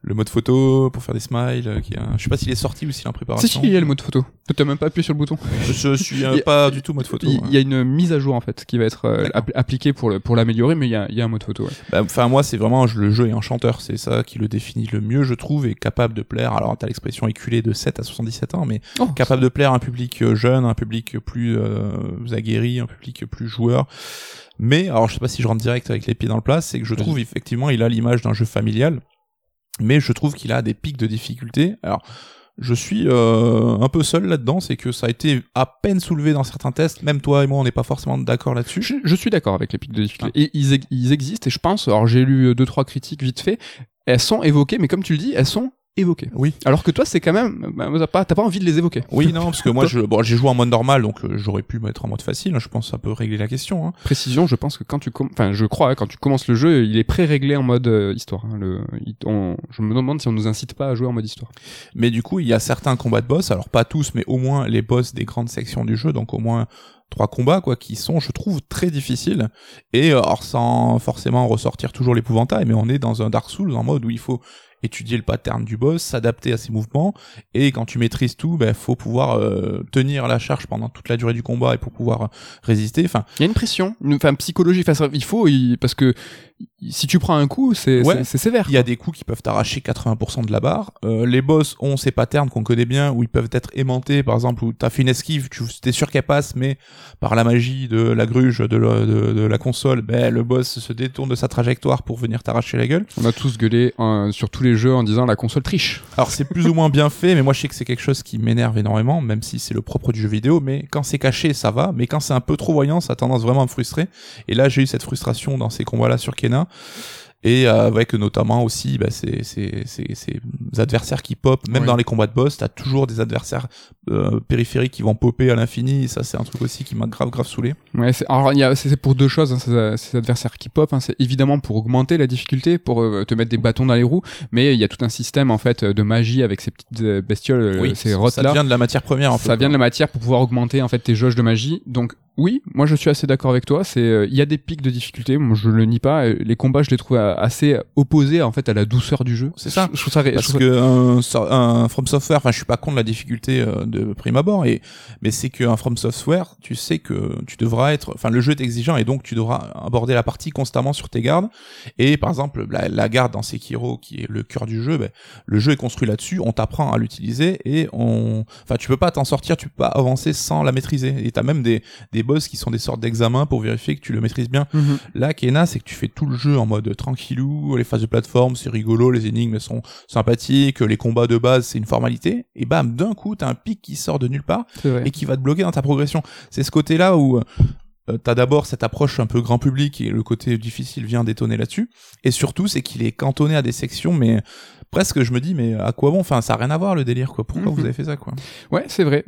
le mode photo pour faire des smiles. Qui a... Je sais pas s'il est sorti ou s'il est en préparation. Si, si, il y a le mode photo. T'as même pas appuyé sur le bouton. Je suis pas du tout mode photo. Il y, a une mise à jour en fait qui va être euh, appliquée pour le, pour l'améliorer, mais il y a, y a un mode photo. Bah, enfin moi c'est vraiment le jeu est enchanteur, c'est ça qui le définit le mieux, je trouve, et capable de plaire. Alors t'as l'expression éculée de 7 à 77 ans, mais oh, capable de plaire à un public jeune, un public plus euh, aguerri, un public plus joueur. Mais alors je sais pas si je rentre direct avec les pieds dans le plat, c'est que je trouve effectivement il a l'image d'un jeu familial, mais je trouve qu'il a des pics de difficulté. Alors je suis euh, un peu seul là-dedans, c'est que ça a été à peine soulevé dans certains tests. Même toi et moi, on n'est pas forcément d'accord là-dessus. Je, suis d'accord avec les pics de difficulté. Ah. Et ils, ils, existent, et je pense, alors j'ai lu deux trois critiques vite fait, elles sont évoquées, mais comme tu le dis, elles sont évoquer. Oui. Alors que toi, c'est quand même, bah, t'as pas, pas envie de les évoquer. Oui, non, parce que moi, je, bon, j'ai joué en mode normal, donc euh, j'aurais pu mettre en mode facile. Hein, je pense que ça peut régler la question. Hein. Précision, je pense que quand tu, enfin, je crois, hein, quand tu commences le jeu, il est pré-réglé en mode euh, histoire. Hein, je me demande si on nous incite pas à jouer en mode histoire. Mais du coup, il y a certains combats de boss, alors pas tous, mais au moins les boss des grandes sections du jeu, donc au moins trois combats quoi qui sont je trouve très difficiles et euh, alors sans forcément ressortir toujours l'épouvantail mais on est dans un Dark Souls en mode où il faut étudier le pattern du boss, s'adapter à ses mouvements, et quand tu maîtrises tout, ben faut pouvoir euh, tenir la charge pendant toute la durée du combat et pour pouvoir résister. Enfin, il y a une pression, une, enfin psychologie. Enfin, il faut, parce que si tu prends un coup, c'est c'est sévère. Il y a des coups qui peuvent t'arracher 80% de la barre. Euh, les boss ont ces patterns qu'on connaît bien, où ils peuvent être aimantés, par exemple, où t'as fait une esquive, tu es sûr qu'elle passe, mais par la magie de la gruge de, la, de, la console, ben le boss se détourne de sa trajectoire pour venir t'arracher la gueule. On a tous gueulé sur tous les jeux en disant la console triche. Alors c'est plus ou moins bien fait, mais moi je sais que c'est quelque chose qui m'énerve énormément, même si c'est le propre du jeu vidéo. Mais quand c'est caché, ça va. Mais quand c'est un peu trop voyant, ça a tendance vraiment à me frustrer. Et là, j'ai eu cette frustration dans ces combats-là sur Kena. et avec notamment aussi bah, ces, ces, ces, ces adversaires qui pop même dans les combats de boss t'as toujours des adversaires euh, périphériques qui vont popper à l'infini. Ça c'est un truc aussi qui m'a grave grave saoulé. Ouais c'est alors il y a c'est pour deux choses hein, ces, ces, adversaires qui pop hein, c'est évidemment pour augmenter la difficulté pour euh, te mettre des bâtons dans les roues. Mais il y a tout un système en fait de magie avec ces petites euh, bestioles oui, ces rottes là ça vient de la matière première en ça vient de la matière pour pouvoir augmenter en fait tes jauges de magie. Donc oui, moi je suis assez d'accord avec toi. C'est, euh, il y a des pics de difficulté. Moi je le nie pas. Euh, les combats, je les trouve assez opposés en fait à la douceur du jeu. C'est ça. Je, trouve ça parce que un, un, From Software. Enfin, je suis pas contre la difficulté euh, de prime abord, et mais c'est qu'un From Software, tu sais que tu devras être. Enfin, le jeu est exigeant et donc tu devras aborder la partie constamment sur tes gardes. Et par exemple, la, garde dans Sekiro, qui est le cœur du jeu, ben, le jeu est construit là-dessus. On t'apprend à l'utiliser et on. Enfin, tu peux pas t'en sortir. Tu peux pas avancer sans la maîtriser. Et t'as même des des boss qui sont des sortes d'examens pour vérifier que tu le maîtrises bien. Mhm. Là, Kena, c'est que tu fais tout le jeu en mode tranquillou, les phases de plateforme, c'est rigolo, les énigmes sont sympathiques, les combats de base, c'est une formalité, et bam, d'un coup, t'as un pic qui sort de nulle part et qui va te bloquer dans ta progression. C'est ce côté-là où euh, t'as d'abord cette approche un peu grand public et le côté difficile vient détonner là-dessus. Et surtout, c'est qu'il est cantonné à des sections, mais presque je me dis mais à quoi bon? Enfin ça a rien à voir le délire quoi. Pourquoi vous mhm. avez fait ça quoi? Ouais c'est vrai.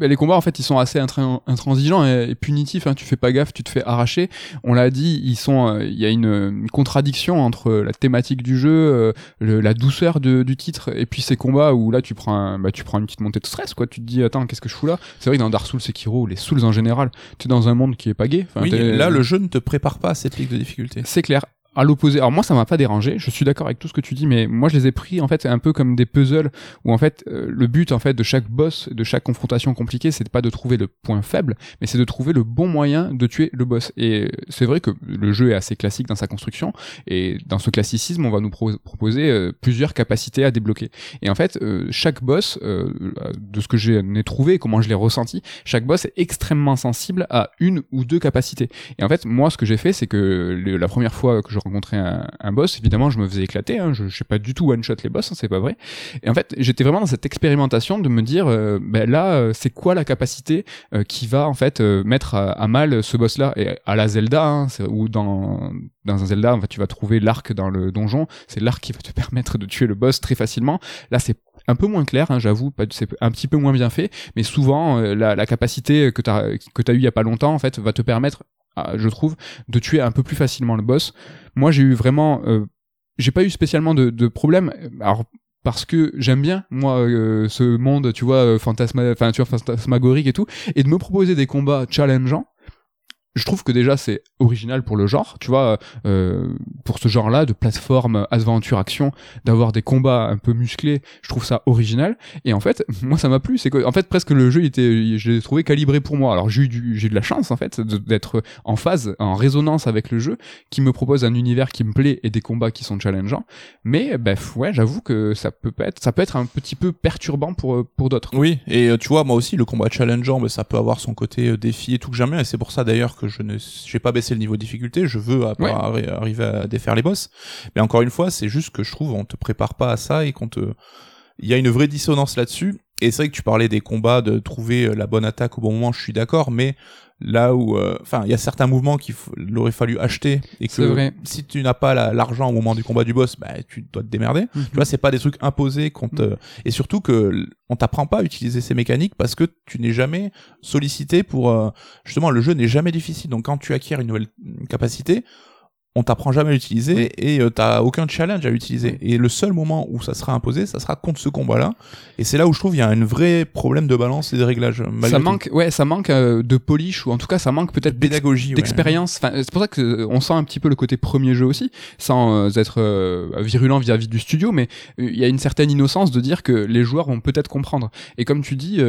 Les combats en fait ils sont assez intransigeants et, punitifs hein. tu fais pas gaffe tu te fais arracher. On l'a dit ils sont euh, il y a une, contradiction entre la thématique du jeu euh, la douceur du titre et puis ces combats où là tu prends bah, tu prends une petite montée de stress quoi. Tu te dis attends qu'est-ce que je fous là? C'est vrai que dans Dark Souls Sekiro les Souls en général tu es dans un monde qui est pas gay. Oui, là le jeu ne te prépare pas à cette pics de difficulté c'est clair à l'opposé. Alors moi ça m'a pas dérangé, je suis d'accord avec tout ce que tu dis mais moi je les ai pris en fait un peu comme des puzzles où en fait euh, le but en fait de chaque boss, de chaque confrontation compliquée, c'est pas de trouver le point faible, mais c'est de trouver le bon moyen de tuer le boss. Et c'est vrai que le jeu est assez classique dans sa construction et dans ce classicisme, on va nous proposer euh, plusieurs capacités à débloquer. Et en fait, euh, chaque boss de ce que j'ai trouvé, comment je l'ai ressenti, chaque boss est extrêmement sensible à une ou deux capacités. Et en fait, moi ce que j'ai fait, c'est que la première fois que je rencontrer un, boss, évidemment, je me faisais éclater. Hein, je, je sais pas du tout one shot les boss, hein, c'est pas vrai. Et en fait, j'étais vraiment dans cette expérimentation de me dire, euh, ben là, euh, c'est quoi la capacité euh, qui va en fait mettre à, mal ce boss-là? Et à la Zelda, hein, ou dans dans un Zelda, en fait, tu vas trouver l'arc dans le donjon. C'est l'arc qui va te permettre de tuer le boss très facilement. Là, c'est un peu moins clair, hein, j'avoue, c'est un petit peu moins bien fait, mais souvent la, capacité que tu as que tu as eu il y a pas longtemps en fait va te permettre je trouve, de tuer un peu plus facilement le boss. Moi, j'ai eu vraiment, euh, j'ai pas eu spécialement de, de problème. Alors parce que j'aime bien moi euh, ce monde tu vois euh, fantasma enfin tu vois fantasmagorique et tout et de me proposer des combats challengeants je trouve que déjà c'est original pour le genre, tu vois, euh, pour ce genre-là de plateforme aventure action, d'avoir des combats un peu musclés, je trouve ça original. Et en fait, moi ça m'a plu, c'est que en fait presque le jeu était, je l'ai trouvé calibré pour moi. Alors j'ai eu j'ai eu de la chance en fait d'être en phase, en résonance avec le jeu, qui me propose un univers qui me plaît et des combats qui sont challengeants. Mais bref, ouais, j'avoue que ça peut être, ça peut être un petit peu perturbant pour pour d'autres. Oui, et euh, tu vois, moi aussi le combat challengeant, mais ça peut avoir son côté euh, défi et tout que bien, et c'est pour ça d'ailleurs que je ne j'ai pas baissé le niveau de difficulté, je veux arriver à défaire les boss. Mais encore une fois, c'est juste que je trouve on te prépare pas à ça et qu'on te il y a une vraie dissonance là-dessus. Et c'est vrai que tu parlais des combats, de trouver la bonne attaque au bon moment, je suis d'accord, mais là où euh, enfin il y a certains mouvements qu'il aurait fallu acheter et que vrai. si tu n'as pas l'argent au moment du combat du boss bah tu dois te démerder mhm. tu vois c'est pas des trucs imposés qu'on te mhm. et surtout que on t'apprend pas à utiliser ces mécaniques parce que tu n'es jamais sollicité pour euh, justement le jeu n'est jamais difficile donc quand tu acquiers une nouvelle capacité on t'apprend jamais à l'utiliser et euh, t'as aucun challenge à l'utiliser. Et le seul moment où ça sera imposé, ça sera contre ce combat-là. Et c'est là où je trouve il y a un vrai problème de balance et de réglage. Ça manque, ouais, ça manque euh, de polish ou en tout cas ça manque peut-être pédagogie, d'expérience. Enfin, c'est pour ça que euh, on sent un petit peu le côté premier jeu aussi, sans être virulent vis-à-vis du studio, mais il y a une certaine innocence de dire que les joueurs vont peut-être comprendre. Et comme tu dis,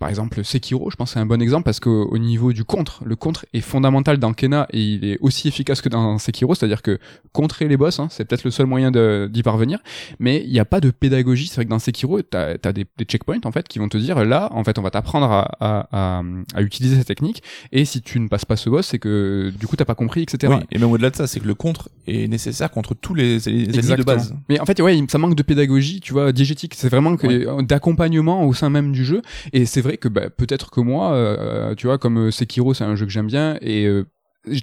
par exemple, Sekiro, je pense c'est un bon exemple parce qu'au niveau du contre, le contre est fondamental dans Kena et il est aussi efficace que dans Sekiro, c'est-à-dire que contrer les boss, hein, c'est peut-être le seul moyen d'y parvenir, mais il n'y a pas de pédagogie. C'est vrai que dans Sekiro, tu as, des, des, checkpoints en fait qui vont te dire là, en fait, on va t'apprendre à, à, à, utiliser cette technique et si tu ne passes pas ce boss, c'est que du coup t'as pas compris, etc. Oui, et même au-delà de ça, c'est que le contre est nécessaire contre tous les, les ennemis de base. Mais en fait, ouais, ça manque de pédagogie, tu vois, diégétique. C'est vraiment que d'accompagnement au sein même du jeu et c'est vrai que bah, peut-être que moi, euh, tu vois, comme euh, Sekiro, c'est un jeu que j'aime bien et euh,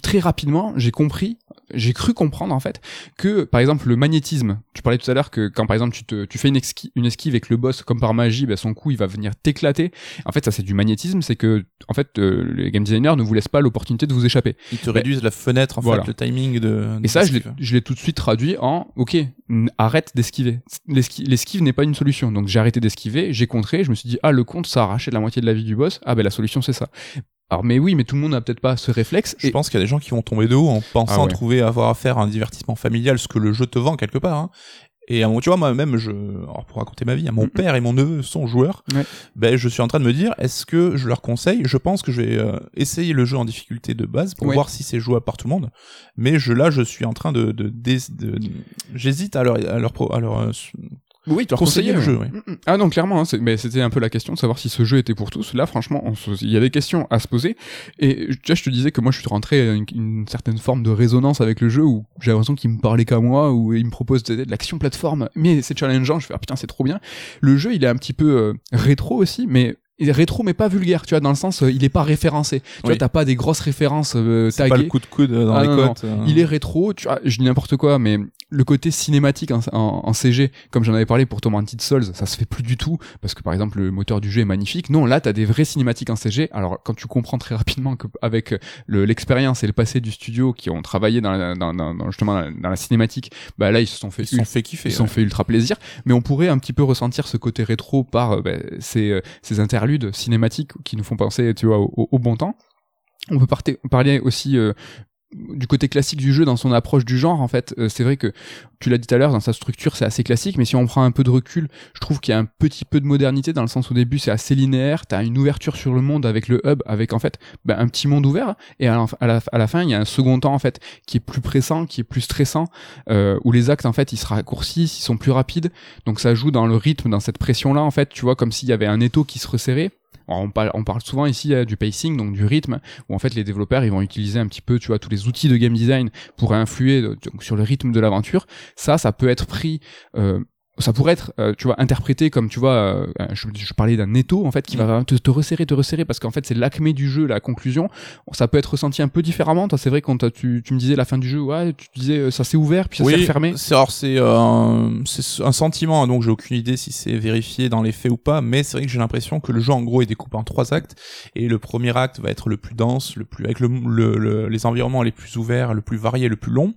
très rapidement, j'ai compris, j'ai cru comprendre en fait que par exemple le magnétisme, tu parlais tout à l'heure que quand par exemple tu te tu fais une, esquive, une esquive avec le boss comme par magie, ben, son coup il va venir t'éclater. En fait, ça c'est du magnétisme, c'est que en fait euh, les game designers ne vous laissent pas l'opportunité de vous échapper. Ils te réduisent la fenêtre en voilà. fait, le timing de, de Et ça, je l'ai, l'esquive. je l'ai tout de suite traduit en OK, arrête d'esquiver. L'esqui- L'esquive n'est pas une solution. Donc j'ai arrêté d'esquiver, j'ai contré, je me suis dit ah le compte ça a arraché de la moitié de la vie du boss. Ah ben la solution c'est ça. Alors mais oui, mais tout le monde n'a peut-être pas ce réflexe. Je Et- pense qu'il y a des gens qui vont tomber de haut en pensant Ah ouais. trouver avoir affaire à un divertissement familial, ce que le jeu te vend quelque part. Hein. Et à mon, tu vois, moi-même, je, alors pour raconter ma vie, à mon père et mon neveu sont joueurs. Ouais. Ben, je suis en train de me dire, est-ce que je leur conseille? Je pense que je vais euh, essayer le jeu en difficulté de base pour Ouais. voir si c'est jouable par tout le monde. Mais je, là, je suis en train de, de, dé- de- j'hésite à leur, à leur, à leur euh, Oui, tu leur conseiller le ouais. jeu. oui. Mm, mm. Ah non, clairement, hein, c'est- mais c'était un peu la question de savoir si ce jeu était pour tous. Là, franchement, on se- il y a des questions à se poser. Et tu vois, je te disais que moi, je suis rentré à une, une certaine forme de résonance avec le jeu où j'ai l'impression qu'il me parlait qu'à moi, où il me propose de, de l'action plateforme, mais c'est challengeant. Je fais ah putain, c'est trop bien. Le jeu, il est un petit peu euh, rétro aussi, mais il est rétro mais pas vulgaire, tu vois, dans le sens euh, il est pas référencé. Tu Oui. vois, t'as pas des grosses références euh, C'est pas le taguées. coup de coude dans Ah, les non, euh. Il est rétro, tu vois, je dis n'importe quoi, mais le côté cinématique en, en- en CG, comme j'en avais parlé pour Tormented Souls, ça se fait plus du tout, parce que par exemple le moteur du jeu est magnifique. Non, là t'as des vraies cinématiques en CG. Alors quand tu comprends très rapidement qu'avec le- l'expérience et le passé du studio qui ont travaillé dans, la- dans, dans- dans- justement dans la cinématique, bah là ils se sont fait Ils se sont fait kiffer. ils se sont ouais. fait ultra plaisir, mais on pourrait un petit peu ressentir ce côté rétro par euh, ben, ces, euh, ces interludes cinématiques qui nous font penser, tu vois, au, au- bon temps. On peut parler aussi euh, du côté classique du jeu dans son approche du genre. En fait, Euh, c'est vrai que tu l'as dit tout à l'heure, dans sa structure, c'est assez classique, mais si on prend un peu de recul, je trouve qu'il y a un petit peu de modernité dans le sens au début, c'est assez linéaire. T'as une ouverture sur le monde avec le hub, avec en fait ben, un petit monde ouvert, et à la fin, il y a un second temps en fait qui est plus pressant, qui est plus stressant, euh, où les actes en fait ils se raccourcissent, ils sont plus rapides, donc ça joue dans le rythme, dans cette pression là en fait, tu vois comme s'il y avait un étau qui se resserrait. On, parle, on parle souvent ici euh, du pacing, donc du rythme, où en fait les développeurs ils vont utiliser un petit peu, tu vois, tous les outils de game design pour influer euh, sur le rythme de l'aventure. Ça, ça peut être pris. Euh, ça pourrait être, euh, tu vois, interprété comme, tu vois, euh, je, je parlais d'un étau, en fait, qui va te, te resserrer, te resserrer, parce qu'en fait, c'est l'acmé du jeu, la conclusion. Ça peut être ressenti un peu différemment. Toi, c'est vrai, quand tu, tu me disais la fin du jeu, ouais, tu disais, euh, ça s'est ouvert, puis ça s'est Oui, refermé. c'est alors c'est euh, un, c'est un sentiment, hein, donc j'ai aucune idée si c'est vérifié dans les faits ou pas, mais c'est vrai que j'ai l'impression que le jeu en gros est découpé en trois actes et le premier acte va être le plus dense, le plus avec le, le- le- les environnements les plus ouverts, le plus varié, le plus long.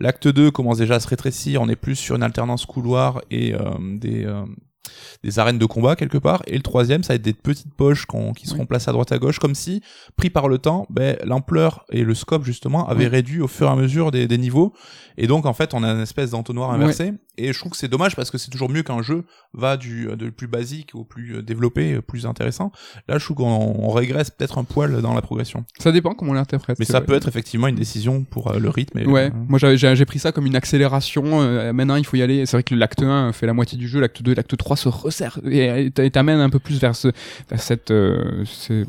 L'acte 2 commence déjà à se rétrécir, on est plus sur une alternance couloir et euh, des euh, des arènes de combat quelque part et le troisième ça va être des petites poches qui seront Oui. placées à droite à gauche comme si pris par le temps ben, l'ampleur et le scope justement avaient Oui. réduit au fur et à mesure des, des niveaux et donc en fait on a une espèce d'entonnoir inversé et je trouve que c'est dommage parce que c'est toujours mieux qu'un jeu va du de plus basique au plus euh, développé euh, plus intéressant là je trouve qu'on on régresse peut-être un poil dans la progression Ça dépend comment on l'interprète. mais ça vrai. peut être effectivement une décision pour euh, le rythme et Ouais, le- moi j'ai pris ça comme une accélération. euh, maintenant, il faut y aller. C'est vrai que l'acte 1 fait la moitié du jeu, l'acte 2, l'acte 3 se resserre et et t'amène un peu plus vers, ce, vers cette. euh,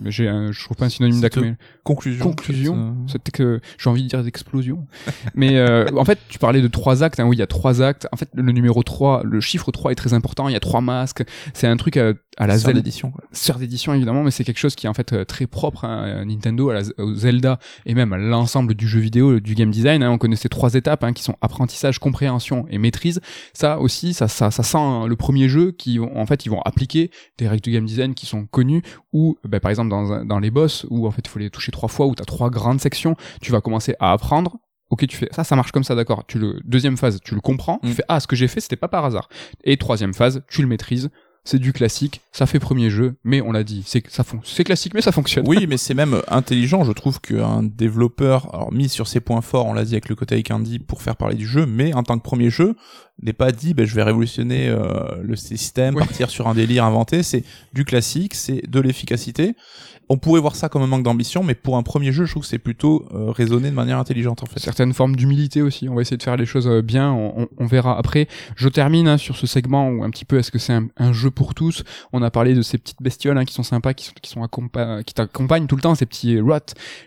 j'ai je trouve pas un synonyme d'acme. conclusion Conclusion. euh, C'était que j'ai envie de dire d'explosion. Mais euh, en fait, tu parlais de trois actes. Hein, oui, il y a trois actes. En fait, le numéro 3, le chiffre 3 est très important. Il y a trois masques. C'est un truc à, à la Zelda d'édition sœur d'édition évidemment, mais c'est quelque chose qui est en fait euh, très propre hein, à Nintendo, à la, au Zelda et même à l'ensemble du jeu vidéo, du game design. hein. On connaît ces trois étapes hein, qui sont apprentissage, compréhension et maîtrise. Ça aussi, ça, ça, ça sent hein, le premier jeu qui en fait ils vont appliquer des règles de game design qui sont connues. Ou bah, par exemple dans, dans les boss où en fait il faut les toucher trois fois, où t'as trois grandes sections, tu vas commencer à apprendre. Ok, tu fais ça, ça marche comme ça, d'accord. Tu le deuxième phase, tu le comprends. Mm. Tu fais ah, ce que j'ai fait, c'était pas par hasard. Et troisième phase, tu le maîtrises c'est du classique, ça fait premier jeu, mais on l'a dit, c'est ça fon- c'est classique mais ça fonctionne. Oui, mais c'est même intelligent. Je trouve qu'un développeur, alors mis sur ses points forts, on l'a dit avec le côté Candy pour faire parler du jeu, mais en tant que premier jeu, n'est pas dit, ben, je vais révolutionner euh, le système, Ouais. partir sur un délire inventé. C'est du classique, c'est de l'efficacité. On pourrait voir ça comme un manque d'ambition, mais pour un premier jeu, je trouve que c'est plutôt euh, raisonné de manière intelligente en fait. certaines formes d'humilité aussi. On va essayer de faire les choses euh, bien. On, on- on verra après. Je termine hein, sur ce segment où un petit peu est-ce que c'est un, un jeu pour tous? On a parlé de ces petites bestioles hein, qui sont sympas, qui sont qui sont qui t'accompagnent tout le temps, ces petits rats.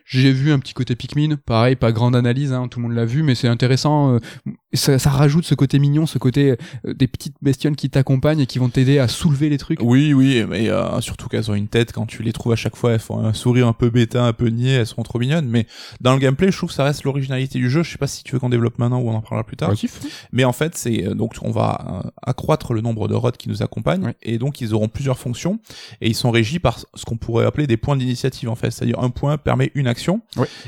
J'ai vu un petit côté Pikmin. Pareil, pas grande analyse. Hein, tout le monde l'a vu, mais c'est intéressant. Euh, ça, ça rajoute ce côté mignon, ce côté euh, des petites bestioles qui t'accompagnent et qui vont t'aider à soulever les trucs. Oui, oui, mais euh, surtout qu'elles ont une tête quand tu les trouves à chaque fois, elles font un sourire un peu bêta, un peu niais, elles sont trop mignonnes. Mais dans le gameplay, je trouve que ça reste l'originalité du jeu. Je sais pas si tu veux qu'on développe maintenant ou on en parlera plus tard. Mais en fait, c'est euh, donc on va accroître le nombre de rods qui nous accompagnent et donc ils auront plusieurs fonctions et ils sont régis par ce qu'on pourrait appeler des points d'initiative en fait. C'est-à-dire un point permet une action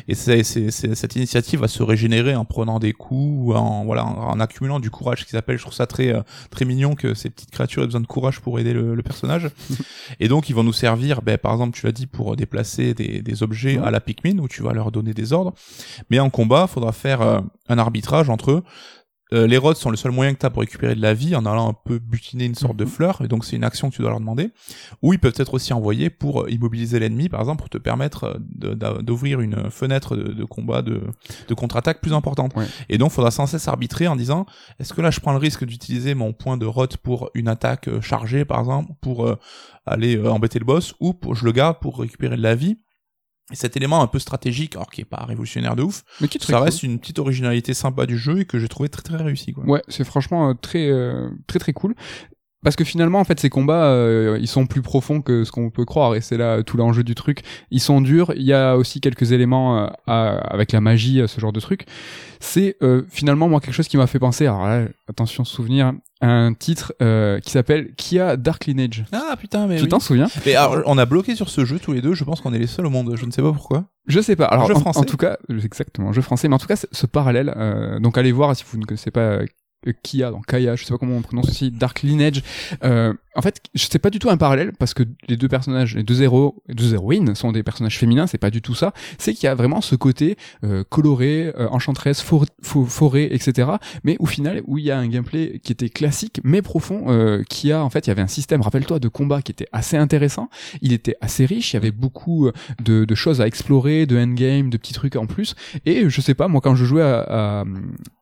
et c'est, c'est, cette initiative va se régénérer en prenant des coups ou en voilà en, accumulant du courage, ce qu'ils appellent. Je trouve ça très euh, très mignon que ces petites créatures aient besoin de courage pour aider le, personnage. et donc ils vont nous servir, ben, par exemple, tu l'as dit, pour déplacer des, des objets à la Pikmin où tu vas leur donner des ordres. Mais en combat, faudra faire euh, un arbitrage entre eux euh, les rods sont le seul moyen que tu as pour récupérer de la vie en allant un peu butiner une sorte de mhm. fleur, et donc c'est une action que tu dois leur demander. Ou ils peuvent être aussi envoyés pour euh, immobiliser l'ennemi, par exemple, pour te permettre euh, d'ouvrir une fenêtre de, combat, de, de contre-attaque plus importante. Et donc, il faudra sans cesse arbitrer en disant, est-ce que là je prends le risque d'utiliser mon point de rod pour une attaque chargée, par exemple, pour aller embêter le boss, ou pour, je le garde pour récupérer de la vie et cet élément un peu stratégique, alors qui est pas révolutionnaire de ouf, mais qui ça reste une petite originalité sympa du jeu et que j'ai trouvé très très réussi. Quoi. Ouais, c'est franchement euh, très euh, très très cool. Parce que finalement, en fait, ces combats, euh, ils sont plus profonds que ce qu'on peut croire, et c'est là tout l'enjeu du truc. Ils sont durs. Il y a aussi quelques éléments euh, avec la magie, ce genre de truc. C'est euh, finalement moi quelque chose qui m'a fait penser. Alors là, attention, souvenir, un titre qui s'appelle Kia Dark Lineage. Ah putain, mais tu t'en souviens? Mais alors, on a bloqué sur ce jeu tous les deux. Je pense qu'on est les seuls au monde. Je ne sais pas pourquoi. Je sais pas. Alors jeu en, français. en, tout cas, exactement, jeu français. Mais en tout cas, ce parallèle. donc allez voir si vous ne connaissez pas Kia, donc Kaya, je sais pas comment on prononce aussi, Dark Lineage. Euh, en fait, je sais pas du tout un parallèle parce que les deux personnages, les deux héros, les deux héroïnes sont des personnages féminins, c'est pas du tout ça. C'est qu'il y a vraiment ce côté euh, coloré, euh, enchanteresse, forêt, etc. Mais au final, où il y a un gameplay qui était classique mais profond, euh, qui a en fait, il y avait un système, rappelle-toi, de combat qui était assez intéressant. Il était assez riche, il y avait beaucoup de, de choses à explorer, de endgame, de petits trucs en plus. Et je sais pas, moi quand je jouais à, à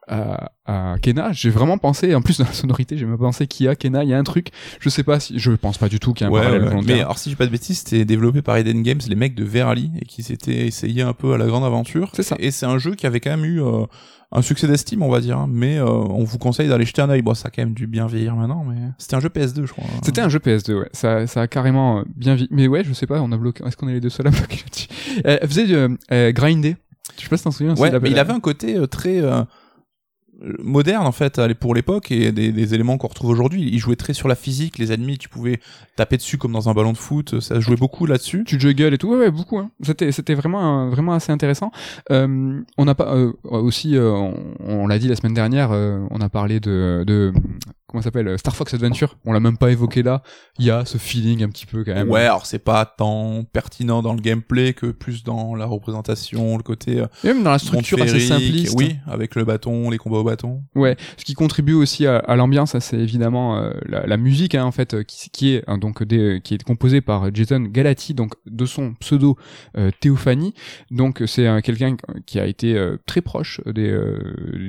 à, à Kena, j'ai vraiment pensé, en plus de la sonorité, j'ai même pensé qu'il y a Kena, il y a un truc, je sais pas si, je pense pas du tout qu'il y a un parallèle Mais alors si j'ai pas de bêtises, c'était développé par Eden Games, les mecs de Verali, et qui s'étaient essayés un peu à la grande aventure. C'est ça. Et c'est un jeu qui avait quand même eu euh, un succès d'estime, on va dire, hein. mais euh, on vous conseille d'aller jeter un œil. Bon, ça a quand même dû bien vieillir maintenant, mais c'était un jeu PS2, je crois. C'était un jeu PS2, ouais. Ça, ça a carrément euh, bien vieilli. Mais ouais, je sais pas, on a bloqué. Est-ce qu'on est les deux seuls à bloquer là-dessus? Elle faisait euh, grinder. Je sais pas si t'en souviens. Ouais, mais il avait un côté très moderne en fait pour l'époque et des, des éléments qu'on retrouve aujourd'hui. Il jouait très sur la physique, les ennemis, tu pouvais taper dessus comme dans un ballon de foot, ça jouait beaucoup là-dessus. Tu juggles et tout, ouais, ouais beaucoup. Hein. C'était c'était vraiment vraiment assez intéressant. Euh, on n'a pas euh, aussi, euh, on, on l'a dit la semaine dernière, euh, on a parlé de, de comment s'appelle euh, Star Fox Adventure. On l'a même pas évoqué là. Il y a ce feeling un petit peu quand même. Ouais alors c'est pas tant pertinent dans le gameplay que plus dans la représentation le côté euh, même dans la structure assez simpliste. oui avec le bâton les combats au bâton. Ouais ce qui contribue aussi à, l'ambiance c'est évidemment euh, la, musique hein, en fait qui, qui est hein, donc des, qui est composée par Jason Galati donc de son pseudo Théophanie. Donc c'est quelqu'un qui a été très proche des,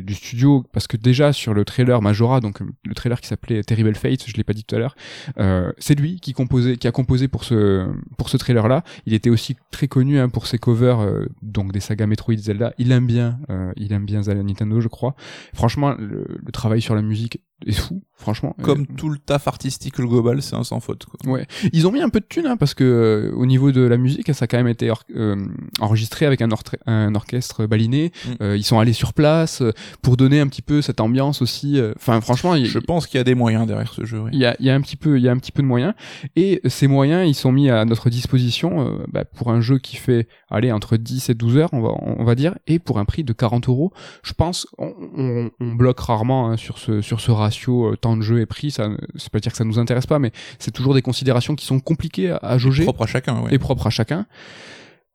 du studio parce que déjà sur le trailer Majora donc le trailer qui s'appelait Terrible Fate, je l'ai pas dit tout à l'heure. Euh, c'est lui qui composait, qui a composé pour ce pour ce trailer là. Il était aussi très connu hein, pour ses covers euh, donc des sagas Metroid, Zelda. Il aime bien, euh, il aime bien Zelda Nintendo, je crois. Franchement, le, le travail sur la musique est fou, franchement. Comme tout le taf artistique le global, c'est un sans faute. Quoi. Ouais, ils ont mis un peu de thunes hein, parce que euh, au niveau de la musique, ça a quand même été euh, enregistré avec un, un orchestre baliné. Mm. Euh, ils sont allés sur place pour donner un petit peu cette ambiance aussi. Enfin, franchement, je pense qu'il y a des moyens derrière ce jeu. Il y, a, y a un petit peu, il y a un petit peu de moyens et ces moyens, ils sont mis à notre disposition bah, pour un jeu qui fait aller entre 10 et 12 heures, on va, on va dire, et pour un prix de 40 euros. Je pense, on, on, on bloque rarement hein, sur ce sur ce ratio euh, temps de jeu et prix, ça, c'est pas dire que ça nous intéresse pas, mais c'est toujours des considérations qui sont compliquées à, jauger. Et propres à chacun, ouais. Et propres à chacun.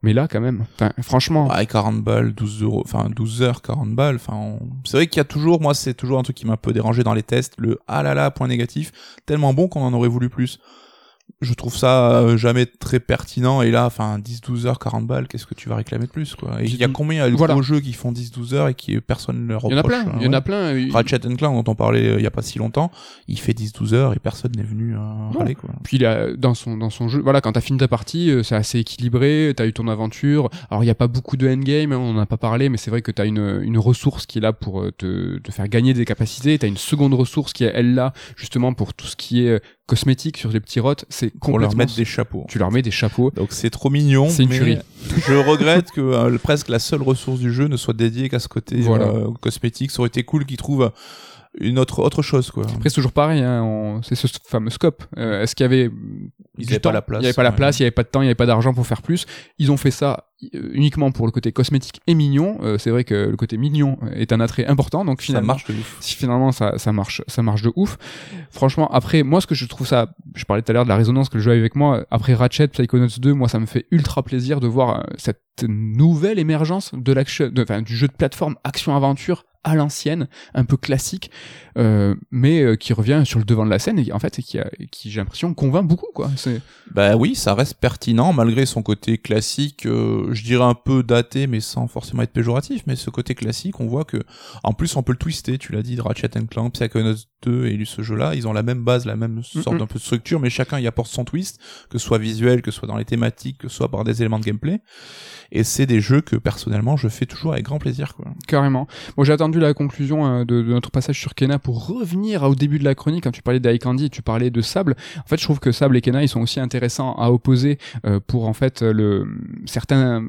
Mais là, quand même, enfin, franchement. Ah, 40 balles, 12 euros, enfin, 12 heures, 40 balles, enfin, c'est vrai qu'il y a toujours, moi, c'est toujours un truc qui m'a un peu dérangé dans les tests, le ah là là, point négatif, tellement bon qu'on en aurait voulu plus je trouve ça euh, jamais très pertinent et là enfin 10 12 heures 40 balles qu'est-ce que tu vas réclamer de plus quoi? Et il y a combien de Voilà. gros jeux qui font 10 12 heures et qui personne ne leur Il y en a reproche plein, hein, il y en a plein. euh, Ratchet Clank dont on parlait euh, il y a pas si longtemps il fait 10 12 heures et personne n'est venu euh, râler quoi Puis il a, dans son dans son jeu, voilà, quand t'as fini ta partie, euh, c'est assez équilibré. T'as eu ton aventure. Alors il y a pas beaucoup de endgame, hein, on en a pas parlé, mais c'est vrai que t'as une une ressource qui est là pour euh, te te faire gagner des capacités. T'as une seconde ressource qui est elle là justement pour tout ce qui est euh, cosmétique sur les petits rots. C'est pour leur complètement. mettre des chapeaux Tu leur mets des chapeaux. donc c'est trop mignon C'est une mais tuerie. je regrette que euh, presque la seule ressource du jeu ne soit dédiée qu'à ce côté Voilà. euh, cosmétique ça aurait été cool qu'ils trouvent une autre autre chose quoi Après c'est toujours pareil, hein, on- c'est ce fameux scope. Euh, Est-ce qu'il y avait ils du avaient pas temps la place Il y avait pas la place, il y avait pas de temps, il y avait pas d'argent pour faire plus. Ils ont fait ça euh, uniquement pour le côté cosmétique et mignon. Euh, c'est vrai que le côté mignon est un attrait important, donc ça finalement marche de ouf si finalement ça, ça marche ça marche de ouf franchement après moi ce que je trouve ça je parlais tout à l'heure de la résonance que le jeu a avec moi après Ratchet Psychonauts 2 moi ça me fait ultra plaisir de voir euh, cette nouvelle émergence de l'action enfin du jeu de plateforme action aventure à l'ancienne un peu classique euh, mais euh, qui revient sur le devant de la scène et en fait qui a, qui j'ai l'impression convainc beaucoup quoi c'est Bah oui, ça reste pertinent malgré son côté classique, euh, je dirais un peu daté mais sans forcément être péjoratif, mais ce côté classique, on voit que en plus on peut le twister, tu l'as dit, Ratchet Clank, Psychonauts 2 et ce jeu-là, ils ont la même base, la même sorte d'un peu de structure, mais chacun y apporte son twist, que ce soit visuel, que ce soit dans les thématiques, que ce soit par des éléments de gameplay. Et c'est des jeux que personnellement je fais toujours avec grand plaisir quoi. Carrément. Bon, j'ai attendu la conclusion euh, de, de notre passage sur Kena pour revenir au début de la chronique. Quand tu parlais d'Icandy, tu parlais de Sable. En fait, je trouve que Sable et Kena, ils sont aussi intéressants à opposer euh, pour en fait le certains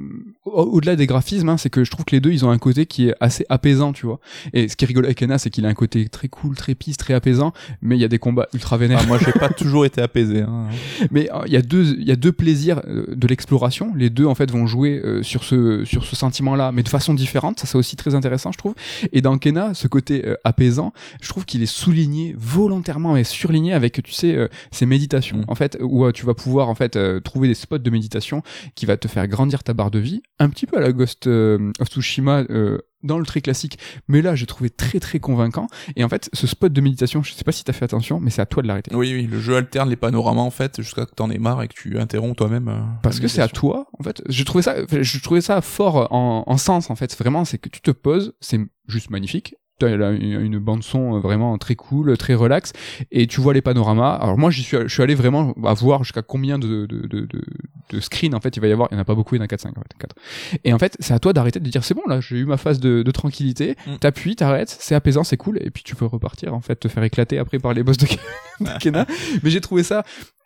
au-delà des graphismes. hein, c'est que je trouve que les deux, ils ont un côté qui est assez apaisant, tu vois. Et ce qui est rigolo avec Kena, c'est qu'il a un côté très cool, très pisse, très apaisant, mais il y a des combats ultra vénères. Ah, moi j'ai pas toujours été apaisé hein. Mais euh, il y a deux il y a deux plaisirs euh, de l'exploration. Les deux en fait vont jouer euh, sur ce sur ce sentiment-là, mais de façon différente. Ça c'est aussi très intéressant, je trouve. Et dans Kena, ce côté euh, apaisant, je trouve qu'il est souligné volontairement et surligné avec tu sais euh, ces méditations Mm. en fait où euh, tu vas pouvoir en fait euh, trouver des spots de méditation qui va te faire grandir ta barre de vie, un petit peu à la Ghost euh, of Tsushima. euh, dans le très classique, mais là j'ai trouvé très très convaincant. Et en fait, ce spot de méditation, je sais pas si t'as fait attention, mais c'est à toi de l'arrêter. Oui oui, le jeu alterne les panoramas en fait jusqu'à que t'en aies marre et que tu interromps toi-même. euh, parce que c'est à toi en fait je trouvais ça je trouvais ça fort en, en sens en fait vraiment c'est que tu te poses c'est juste magnifique T'as là une, bande son vraiment très cool très relax. Et tu vois les panoramas. Alors moi j'y suis je suis allé vraiment à voir jusqu'à combien de de, de, de de screens en fait il va y avoir. Il y en a pas beaucoup il y en a 4 5 en fait, 4. et en fait c'est à toi d'arrêter de dire c'est bon là j'ai eu ma phase de, de tranquillité. Mm. t'appuies t'arrêtes c'est apaisant c'est cool. Et puis tu peux repartir en fait te faire éclater après par les boss de, Kena. Mais j'ai trouvé ça euh,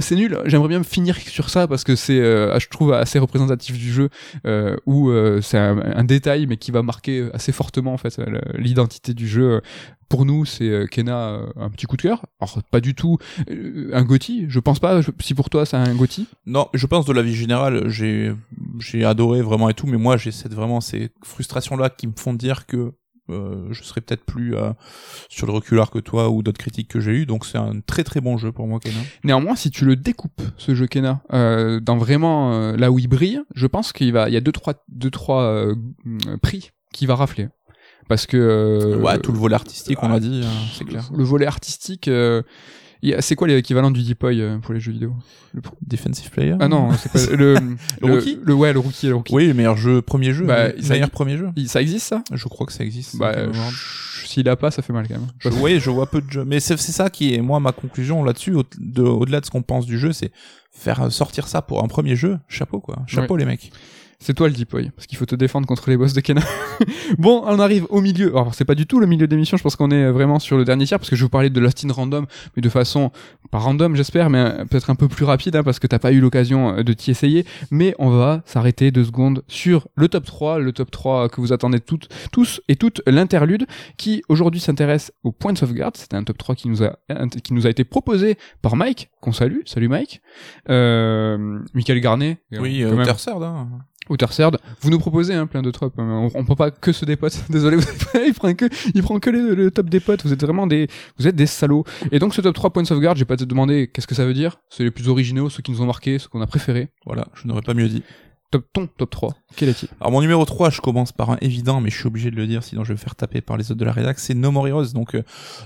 c'est nul. J'aimerais bien finir sur ça parce que c'est, euh, je trouve, assez représentatif du jeu euh, où euh, c'est un, détail mais qui va marquer assez fortement en fait l'identité du jeu. Pour nous, c'est Kena un petit coup de cœur. Alors pas du tout un Gotti. Je pense pas. si pour toi c'est un Gotti. Non, je pense de la vie générale, j'ai j'ai adoré vraiment et tout, mais moi j'ai cette vraiment ces frustrations là qui me font dire que je serais peut-être plus euh, sur le reculard que toi ou d'autres critiques que j'ai eu, donc c'est un très très bon jeu pour moi, Kenan. Néanmoins, si tu le découpes ce jeu Kena euh, dans vraiment euh, là où il brille, je pense qu'il va, il y a deux trois deux trois euh, prix qui va rafler parce que euh, ouais, tout le volet artistique, on l'a dit, euh, c'est clair. Le volet artistique, euh, c'est quoi l'équivalent du Deepoy euh, pour les jeux vidéo? Defensive player. Ah non, c'est pas le, Le rookie? le ouais le rookie le rookie. Oui, le meilleur jeu, premier jeu, Bah, le ça- meilleur premier jeu. Ça existe ça? Je crois que ça existe. Bah, s'il a pas, ça fait mal quand même. Je, oui, je vois peu de jeux. Mais c'est ça qui est, moi, ma conclusion là-dessus, au- de- au-delà de ce qu'on pense du jeu, c'est faire sortir ça pour un premier jeu. Chapeau, quoi. Chapeau, les mecs. C'est toi le Deepoy, parce qu'il faut te défendre contre les boss de Kena. bon, on arrive au milieu. Alors, c'est pas du tout le milieu d'émission, je pense qu'on est vraiment sur le dernier tiers, parce que je vais vous parler de Lost in Random, mais de façon, pas random j'espère, mais peut-être un peu plus rapide, hein, parce que t'as pas eu l'occasion euh, de t'y essayer. Mais on va s'arrêter deux secondes sur le top 3, le top 3 que vous attendez toutes, tous et toutes, l'interlude, qui aujourd'hui s'intéresse au point de sauvegarde. C'était un top 3 qui nous a, qui nous a été proposé par Mike, qu'on salue. Salut Mike. Euh, Michael Garnet. Oui, euh, hein. Ou. Vous nous proposez hein, plein de tops. hein. On, on prend pas que ceux des potes. Désolé, vous il prend que, il prend que les- le top des potes. Vous êtes vraiment des, vous êtes des salauds. Et donc ce top 3 points de sauvegarde, j'ai pas te demander qu'est-ce que ça veut dire. C'est les plus originaux, ceux qui nous ont marqué, ceux qu'on a préférés. Voilà, je n'aurais pas mieux dit. Top ton top 3, quel est-il? Alors mon numéro 3, je commence par un évident, mais je suis obligé de le dire, sinon je vais me faire taper par les autres de la rédac, c'est No More Heroes. Donc euh,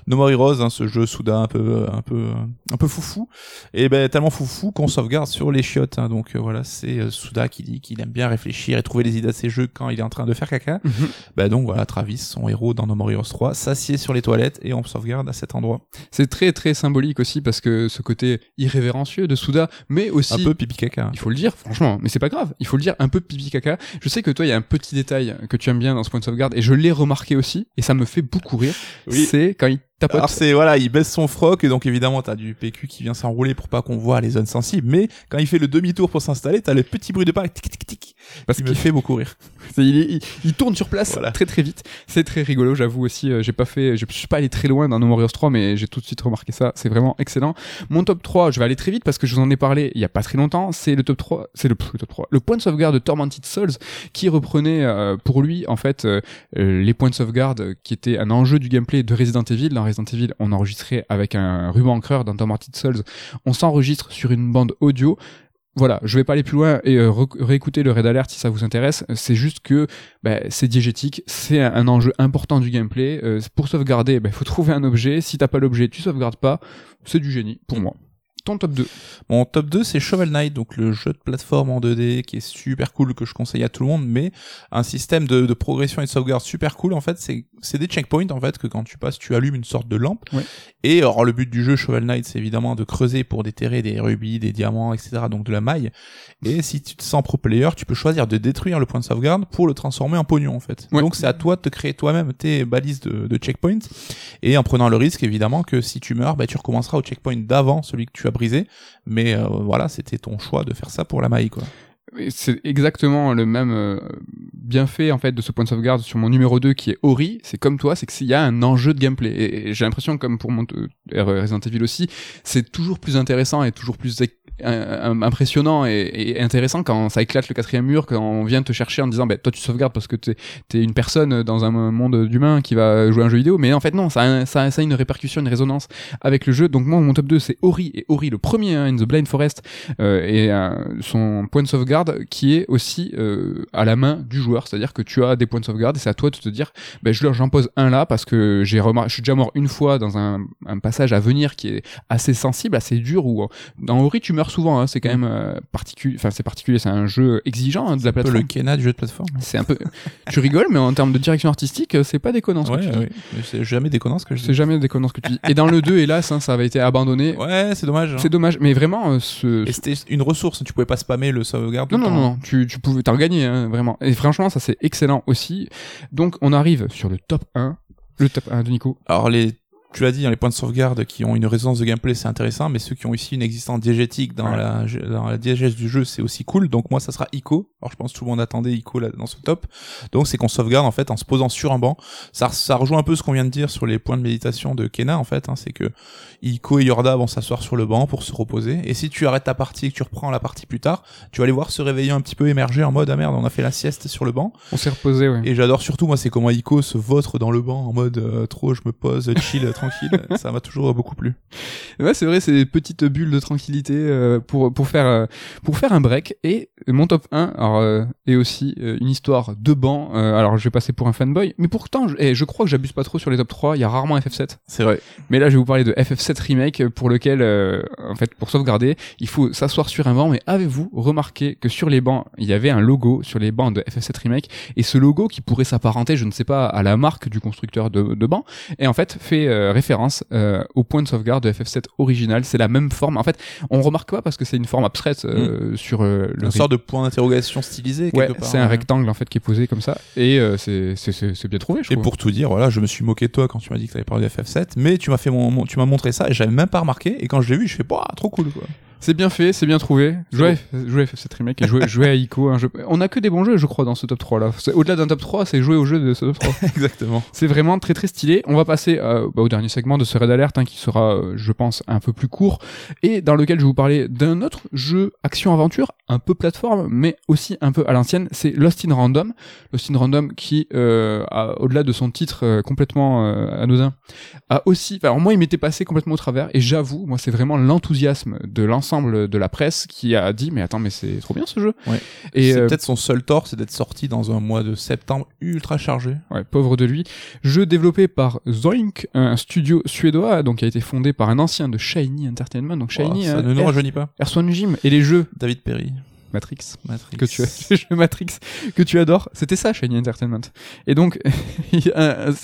No More Heroes, hein, ce jeu soudain un peu, un peu, un peu foufou, et ben tellement foufou qu'on sauvegarde sur les chiottes. Hein. donc euh, voilà, c'est euh, Souda qui dit qu'il aime bien réfléchir et trouver les idées à ses jeux quand il est en train de faire caca. Mhm. Ben donc voilà, Travis, son héros dans No More Heroes 3, s'assied sur les toilettes et on sauvegarde à cet endroit. C'est très très symbolique aussi parce que ce côté irrévérencieux de Souda, mais aussi Un peu pipi caca. il faut le dire franchement, mais c'est pas grave, il faut le dire un peu pipi caca. Je sais que toi il y a un petit détail que tu aimes bien dans ce point de sauvegarde et je l'ai remarqué aussi et ça me fait beaucoup rire. Oui. C'est quand il tapote Alors c'est voilà, il baisse son froc et donc évidemment t'as du PQ qui vient s'enrouler pour pas qu'on voit les zones sensibles. Mais quand il fait le demi-tour pour s'installer, t'as le petit bruit de pas tic tic tic parce qui qu'il me fait beaucoup rire. Il, il, il tourne sur place Voilà. très très vite. C'est très rigolo, j'avoue aussi. euh, J'ai pas fait, je suis pas allé très loin dans No More Heroes 3, mais j'ai tout de suite remarqué ça. C'est vraiment excellent. Mon top 3, je vais aller très vite parce que je vous en ai parlé il y a pas très longtemps. C'est le top 3, c'est le, le top 3, le point de sauvegarde de Tormented Souls qui reprenait euh, pour lui en fait euh, les points de sauvegarde qui étaient un enjeu du gameplay de Resident Evil. Dans Resident Evil, on enregistrait avec un ruban encreur. Dans Tormented Souls, on s'enregistre sur une bande audio voilà, je vais pas aller plus loin et euh, réécouter le raid alert si ça vous intéresse. C'est juste que bah, c'est diégétique, c'est un, enjeu important du gameplay. Euh, pour sauvegarder, il faut trouver un objet. Si t'as pas l'objet, tu sauvegardes pas. C'est du génie pour moi. Ton top 2. Mon top 2 c'est Shovel Knight, donc le jeu de plateforme en 2D qui est super cool que je conseille à tout le monde, mais un système de, de progression et de sauvegarde super cool en fait, c'est c'est des checkpoints en fait que quand tu passes tu allumes une sorte de lampe. Ouais. Et alors le but du jeu Shovel Knight c'est évidemment de creuser pour déterrer des rubis, des diamants, etc. donc de la maille. Et si tu te sens pro player, tu peux choisir de détruire le point de sauvegarde pour le transformer en pognon en fait. Ouais. Donc c'est à toi de te créer toi-même tes balises de, de checkpoints et en prenant le risque évidemment que si tu meurs, bah, tu recommenceras au checkpoint d'avant celui que tu as Mais euh, voilà, c'était ton choix de faire ça pour la maille quoi. C'est exactement le même euh, bienfait en fait de ce point de sauvegarde sur mon numéro 2 qui est Ori. C'est comme toi, c'est qu'il y a un enjeu de gameplay. Et, j'ai l'impression, comme pour mon euh, Resident Evil aussi, c'est toujours plus intéressant et toujours plus un- impressionnant et, intéressant quand ça éclate le quatrième mur, quand on vient te chercher en disant, bah, toi tu sauvegardes parce que t'es es une personne dans un monde d'humains qui va jouer un jeu vidéo, mais en fait non, ça a, une répercussion, une résonance avec le jeu. Donc moi, mon top 2 c'est Ori et Ori le premier, hein, In the Blind Forest, euh, et euh, son point de sauvegarde qui est aussi euh, à la main du joueur, c'est-à-dire que tu as des points de sauvegarde et c'est à toi de te dire, ben je leur j'en pose un là parce que j'ai remarqué, je suis déjà mort une fois dans un, un passage à venir qui est assez sensible, assez dur où euh, dans Ori tu meurs souvent, hein, c'est quand même euh, particulier, enfin c'est particulier, c'est un jeu exigeant hein, de la Un peu plateforme. le Kena du jeu de plateforme. C'est un peu, tu rigoles, mais en termes de direction artistique, c'est pas déconnant ce que tu ouais. C'est jamais déconnant ce que je C'est jamais déconnant ce que tu dis. Et dans le 2, hélas, hein, ça avait été abandonné. Ouais, c'est dommage. hein. C'est dommage, mais vraiment, ce, Et c'était une ressource, tu pouvais pas spammer le sauvegarde. Non, tout non, le non, temps. non, tu, tu pouvais, t'en gagner, hein, vraiment. Et franchement, ça c'est excellent aussi. Donc, on arrive sur le top 1. Le top 1 de Nico. Alors les tu l'as dit, hein, les points de sauvegarde qui ont une résonance de gameplay, c'est intéressant, mais ceux qui ont ici une existence diégétique dans, Ouais. la, dans la diégèse du jeu, c'est aussi cool. Donc moi, ça sera Ico. Alors je pense que tout le monde attendait Ico là, dans ce top. Donc c'est qu'on sauvegarde en fait en se posant sur un banc. Ça, ça rejoint un peu ce qu'on vient de dire sur les points de méditation de Kena en fait. Hein, c'est que Ico et Yorda vont s'asseoir sur le banc pour se reposer. Et si tu arrêtes ta partie et que tu reprends la partie plus tard, tu vas les voir se réveiller un petit peu émerger en mode ah merde, on a fait la sieste sur le banc. On s'est reposé, ouais. Et j'adore surtout, moi, c'est comment Ico se vautre dans le banc en mode euh, trop, je me pose, chill, tranquille. Ça m'a toujours beaucoup plu. Ouais, c'est vrai, c'est des petites bulles de tranquillité euh, pour pour faire euh, pour faire un break. Et mon top 1 alors, euh, est aussi euh, une histoire de banc. Euh, alors, je vais passer pour un fanboy, mais pourtant, je, eh, je crois que j'abuse pas trop sur les top 3. Il y a rarement FF7. C'est vrai. Mais là, je vais vous parler de FF7 Remake euh, pour lequel, euh, en fait, pour sauvegarder, il faut s'asseoir sur un banc. Mais avez-vous remarqué que sur les bancs, il y avait un logo sur les bancs de FF7 Remake? Et ce logo qui pourrait s'apparenter, je ne sais pas, à la marque du constructeur de, de bancs, et en fait fait euh, référence euh, au point de sauvegarde de FF7 original. C'est la même forme. En fait, on remarque pas parce que c'est une forme abstraite euh, sur euh, le Une sorte de point d'interrogation stylisé Ouais, c'est un ouais. rectangle en fait qui est posé comme ça et euh, c'est c'est c'est c'est bien trouvé je Et trouve. pour tout dire, voilà, je me suis moqué de toi quand tu m'as dit que t'avais parlé de FF7, mais tu m'as fait mon, mon- tu m'as montré ça et j'avais même pas remarqué. Et quand je l'ai vu, je fais, bah, trop cool, quoi. C'est bien fait, c'est bien trouvé. F- jouer à FF7 Remake et à Ico. jeu- On a que des bons jeux, je crois, dans ce top 3 là. Au-delà d'un top 3, c'est jouer au jeu de ce top 3. Exactement. c'est vraiment très très stylé. On va passer euh, bah, au dernier segment de ce raid alert hein, qui sera, euh, je pense, un peu plus court et dans lequel je vais vous parler d'un autre jeu action-aventure, un peu plateforme, mais aussi un peu à l'ancienne. C'est Lost in Random. Lost in Random qui, euh, au-delà de son titre complètement anodin, a aussi. Alors moi, il m'était passé complètement au travers et j'avoue, moi, c'est vraiment l'enthousiasme de l'ancien l'ensemble de la presse qui a dit mais attends mais c'est trop bien ce jeu. Ouais. Et c'est euh, peut-être son seul tort, c'est d'être sorti dans un mois de septembre ultra chargé. Ouais, pauvre de lui. Jeu développé par Zoink, un studio suédois, donc qui a été fondé par un ancien de Shiny Entertainment. Donc Shiny, Oh, ça euh, ne nous rajeunit pas. R1 Gym et les jeux David Perry. Matrix Matrix. que tu les jeux Matrix que tu adores, c'était ça Shiny Entertainment. Et donc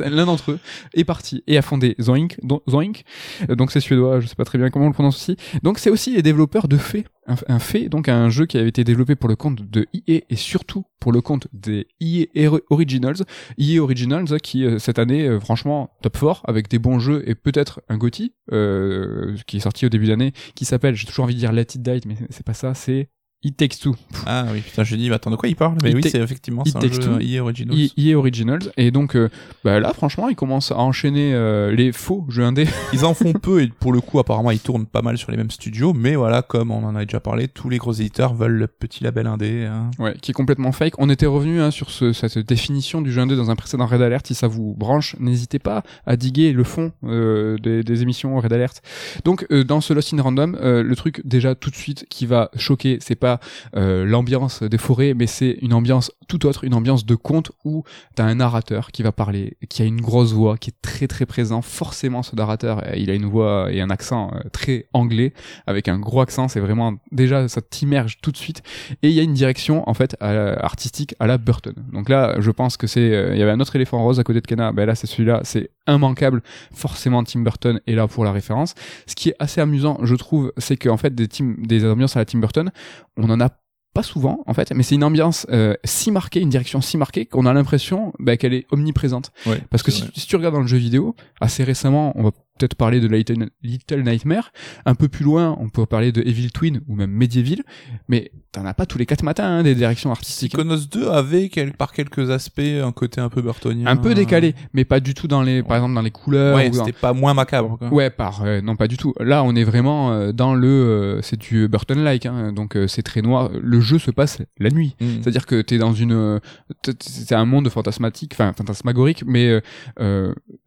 l'un d'entre eux est parti et a fondé Zoink, Zoink. Euh, Donc c'est suédois, je sais pas très bien comment on le prononce aussi. Donc c'est aussi les développeurs de Fée, un, un Fée, donc un jeu qui avait été développé pour le compte de EA et surtout pour le compte des EA Ori- Originals. EA Originals qui euh, cette année euh, franchement top fort avec des bons jeux et peut-être un GOTY euh, qui est sorti au début d'année qui s'appelle j'ai toujours envie de dire Let It Die mais c'est pas ça, c'est It Takes Two. Ah oui, putain, j'ai dit, mais attends, de quoi il parle? Mais It oui, c'est effectivement, It un Takes jeu Two. EA Originals. EA Originals et donc euh, bah là franchement ils commencent à enchaîner euh, les faux jeux indés Ils en font peu et pour le coup, apparemment, ils tournent pas mal sur les mêmes studios. Mais voilà, comme on en a déjà parlé, tous les gros éditeurs veulent le petit label indé. hein. ouais qui est complètement fake on était revenu hein, sur ce, cette définition du jeu indé dans un précédent Red Alert si ça vous branche n'hésitez pas à diguer le fond euh, des, des émissions Red Alert donc euh, dans ce Lost in Random euh, le truc déjà tout de suite qui va choquer c'est pas euh, l'ambiance des forêts mais c'est une ambiance tout autre une ambiance de conte où t'as un narrateur qui va parler qui a une grosse voix qui est très très présent. Forcément ce narrateur euh, il a une voix et un accent euh, très anglais avec un gros accent. C'est vraiment déjà ça t'immerge tout de suite. Et il y a une direction en fait artistique à la Burton. Donc là je pense que c'est il y avait un autre éléphant rose à côté de Kenna. Ben là c'est celui-là. C'est immanquable. Forcément Tim Burton est là pour la référence. Ce qui est assez amusant je trouve c'est qu'en fait des team, des ambiances à la Tim Burton on en a pas souvent en fait mais c'est une ambiance euh, si marquée une direction si marquée qu'on a l'impression bah, qu'elle est omniprésente. Ouais, parce que si, si tu regardes dans le jeu vidéo, assez récemment, on va peut-être parler de Little, Little Nightmare. Un peu plus loin, on peut parler de Evil Twin ou même Medieval. Mais t'en as pas tous les quatre matins hein, des directions artistiques. Psychonauts 2 avait quel- par quelques aspects un côté un peu burtonien. Un peu décalé, mais pas du tout dans les, par exemple dans les couleurs. Ouais, dans- c'était pas moins macabre. Quoi. Ouais, par euh, non pas du tout. Là, on est vraiment euh, dans le euh, c'est du Burton-like, hein, donc euh, c'est très noir. Le jeu se passe la nuit. Mm. C'est-à-dire que t'es dans une, c'est un monde fantasmatique, enfin fantasmagorique, mais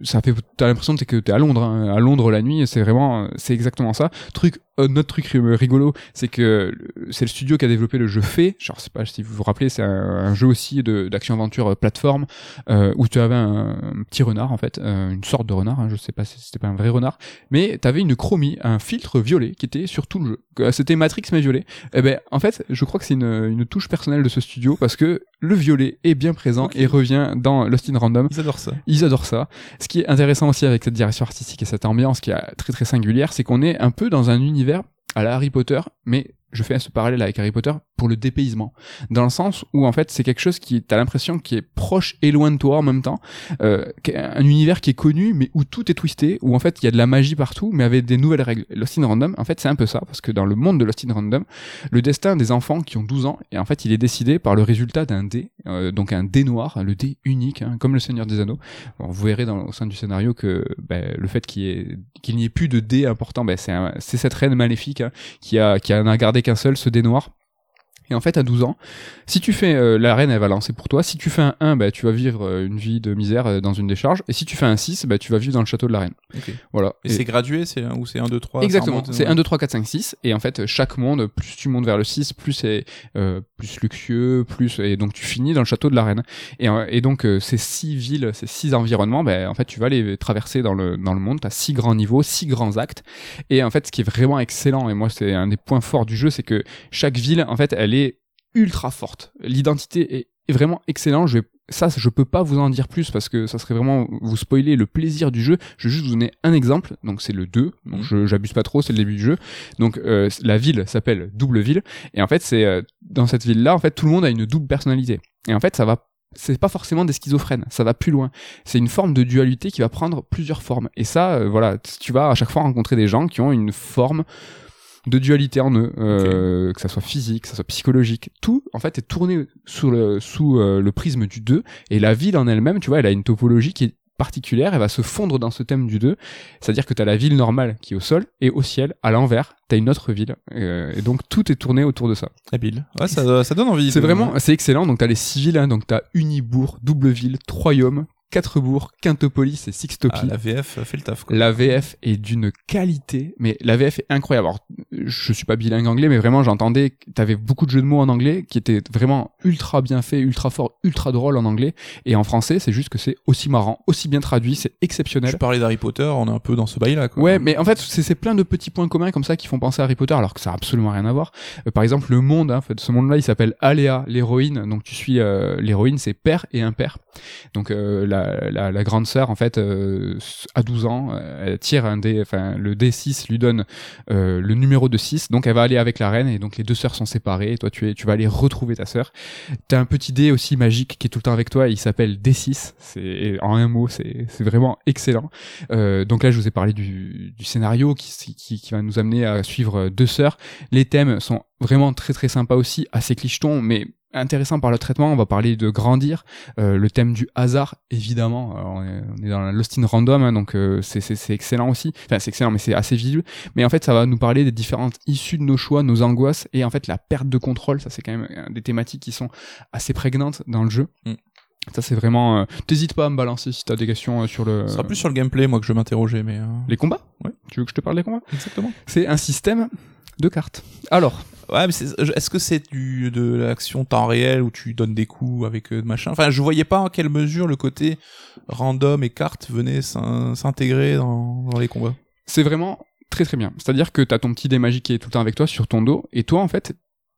ça fait, t'as l'impression que t'es à Londres. hein. À Londres la nuit, c'est vraiment, c'est exactement ça. Truc, un autre truc ri- rigolo, c'est que c'est le studio qui a développé le jeu Fée. Je sais pas si vous vous rappelez, c'est un, un jeu aussi de d'action-aventure euh, plateforme euh, où tu avais un, un petit renard en fait, euh, une sorte de renard. Hein, je sais pas si c'était pas un vrai renard, mais t'avais une chromie, un filtre violet qui était sur tout le jeu. C'était Matrix mais violet. Eh ben, en fait, je crois que c'est une, une touche personnelle de ce studio parce que le violet est bien présent et revient dans Lost in Random. Ils adorent ça. Ils adorent ça. Ce qui est intéressant aussi avec cette direction artistique et cette ambiance qui est très très singulière, c'est qu'on est un peu dans un univers à la Harry Potter, mais je fais ce parallèle avec Harry Potter pour le dépaysement. Dans le sens où en fait c'est quelque chose qui, t'as l'impression qui est proche et loin de toi en même temps. Euh, un univers qui est connu mais où tout est twisté, où en fait il y a de la magie partout mais avec des nouvelles règles. Lost in Random, en fait c'est un peu ça, parce que dans le monde de Lost in Random, le destin des enfants qui ont 12 ans, et en fait il est décidé par le résultat d'un dé, euh, donc un dé noir, le dé unique, hein, comme le Seigneur des Anneaux. Bon, vous verrez au sein du scénario que ben, le fait qu'il n'y ait plus de dé important, ben, c'est cette reine maléfique hein, qui a qui en qu'un seul, ce dé noir. Et en fait, à 12 ans, si tu fais euh, la reine, elle va lancer pour toi. Si tu fais un 1, bah, tu vas vivre euh, une vie de misère euh, dans une décharge. Et si tu fais un 6, bah, tu vas vivre dans le château de la reine. Ok. Voilà. Et, Et- c'est gradué, c'est ou c'est 1, 2, 3 Exactement. C'est euh, 1, 2, 3, 4, 5, 6. Et en fait, chaque monde, plus tu montes vers le 6, plus c'est euh, plus luxueux, plus et donc tu finis dans le château de la reine. Et, euh, et donc euh, ces six villes, ces six environnements, ben en fait tu vas les traverser dans le dans le monde. T'as six grands niveaux, six grands actes. Et en fait, ce qui est vraiment excellent, et moi c'est un des points forts du jeu, c'est que chaque ville, en fait, elle est ultra forte. L'identité est, vraiment excellente. Je vais ça, je peux pas vous en dire plus parce que ça serait vraiment vous spoiler le plaisir du jeu. Je vais juste vous donner un exemple. Donc c'est le 2. Donc je j'abuse pas trop, c'est le début du jeu. Donc euh, la ville s'appelle Double Ville et en fait c'est euh, dans cette ville là en fait tout le monde a une double personnalité. Et en fait ça va c'est pas forcément des schizophrènes, ça va plus loin. C'est une forme de dualité qui va prendre plusieurs formes. Et ça, euh, voilà, tu vas à chaque fois rencontrer des gens qui ont une forme de dualité en eux, euh, que ça soit physique, que ça soit psychologique, tout en fait est tourné sous le sous euh, le prisme du 2 et la ville en elle-même, tu vois, elle a une topologie qui est particulière, elle va se fondre dans ce thème du 2, c'est-à-dire que tu as la ville normale qui est au sol et au ciel, à l'envers, tu as une autre ville. Euh, et donc tout est tourné autour de ça. Habile. Ouais, ça, ça donne envie. C'est vraiment c'est excellent, donc tu as les six villes hein, donc tu as Unibourg, Doubleville, Troyaume, quatre bourgs, Quintopolis et Sixtopie. Ah, la VF fait le taf. Quoi. La VF est d'une qualité, mais la VF est incroyable. Alors, je suis pas bilingue anglais, mais vraiment j'entendais, t'avais beaucoup de jeux de mots en anglais qui étaient vraiment ultra bien faits, ultra forts, ultra drôles en anglais. Et en français, c'est juste que c'est aussi marrant, aussi bien traduit, c'est exceptionnel. Je parlais d'Harry Potter, on est un peu dans ce bail-là. Quoi. Ouais, mais en fait, c'est plein de petits points communs comme ça qui font penser à Harry Potter, alors que ça a absolument rien à voir. Euh, par exemple, le monde, hein, en fait, ce monde-là, il s'appelle Aléa, l'héroïne. Donc tu suis euh, l'héroïne, c'est père et impère. Donc euh, la, la, grande sœur, en fait, à 12 ans, elle tire un dé, enfin le D6 lui donne le numéro de 6, donc elle va aller avec la reine et donc les deux sœurs sont séparées. Et toi, tu es, tu vas aller retrouver ta sœur. T'as un petit dé aussi magique qui est tout le temps avec toi. il s'appelle D6. C'est en un mot, c'est vraiment excellent. donc là, je vous ai parlé du, du scénario qui, qui, va nous amener à suivre deux sœurs. Les thèmes sont vraiment très très sympas aussi, assez clichetons, mais intéressant par le traitement. On va parler de grandir, euh, le thème du hasard, évidemment. Euh, on, est, dans la Lost in Random, hein, donc euh, c'est excellent aussi. Enfin, c'est excellent, mais c'est assez visible. Mais en fait, ça va nous parler des différentes issues de nos choix, nos angoisses, et en fait, la perte de contrôle. Ça, c'est quand même des thématiques qui sont assez prégnantes dans le jeu. Mm. Ça c'est vraiment. T'hésites pas à me balancer si t'as des questions sur le. Ce sera plus sur le gameplay moi que je m'interroger mais. Les combats? Ouais. Tu veux que je te parle des combats? Exactement. C'est un système de cartes. Alors. Ouais, mais est-ce que c'est du de l'action temps réel où tu donnes des coups avec euh, machin? Enfin, je voyais pas en quelle mesure le côté random et cartes venait s'intégrer dans, dans les combats. C'est vraiment très très bien. C'est-à-dire que t'as ton petit dé magique qui est tout le temps avec toi sur ton dos, et toi en fait,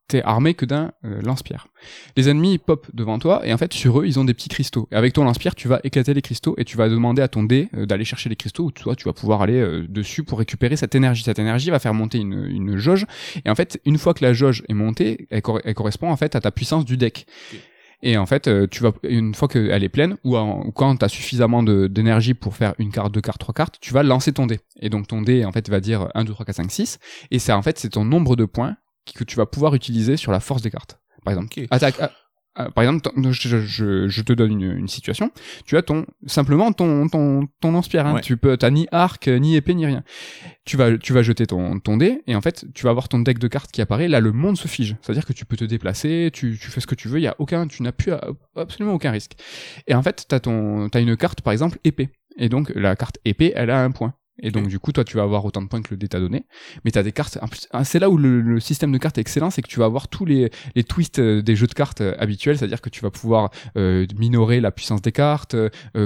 t'es armé que d'un euh, lance-pierre. Les ennemis pop devant toi et en fait sur eux ils ont des petits cristaux. Et avec ton lance-pierre tu vas éclater les cristaux et tu vas demander à ton dé euh, d'aller chercher les cristaux ou toi tu vas pouvoir aller euh, dessus pour récupérer cette énergie. Cette énergie va faire monter une, une jauge et en fait une fois que la jauge est montée, elle, correspond en fait à ta puissance du deck. Et en fait, tu vas une fois qu'elle est pleine ou, ou quand tu as suffisamment d'énergie pour faire une carte, deux cartes, trois cartes, tu vas lancer ton dé. Et donc ton dé en fait va dire 1 2 3 4 5 6 et ça en fait c'est ton nombre de points que tu vas pouvoir utiliser sur la force des cartes. Par exemple, attaque. Ah, ah, par exemple, je, je, je, te donne une, une, situation. Tu as ton simplement ton ton ton lance-pierre. Hein. Tu peux, t'as ni arc, ni épée, ni rien. Tu vas tu vas jeter ton ton dé et en fait tu vas avoir ton deck de cartes qui apparaît. Là, le monde se fige. C'est-à-dire que tu peux te déplacer, tu, tu fais ce que tu veux. Il y a aucun, tu n'as plus absolument aucun risque. Et en fait, t'as ton t'as une carte par exemple épée. Et donc la carte épée, elle a un point. Et donc, du coup, toi, tu vas avoir autant de points que le dé t'a donné. Mais tu as des cartes. Ah, c'est là où le, système de cartes est excellent, c'est que tu vas avoir tous les, les twists euh, des jeux de cartes euh, habituels, c'est-à-dire que tu vas pouvoir euh, minorer la puissance des cartes,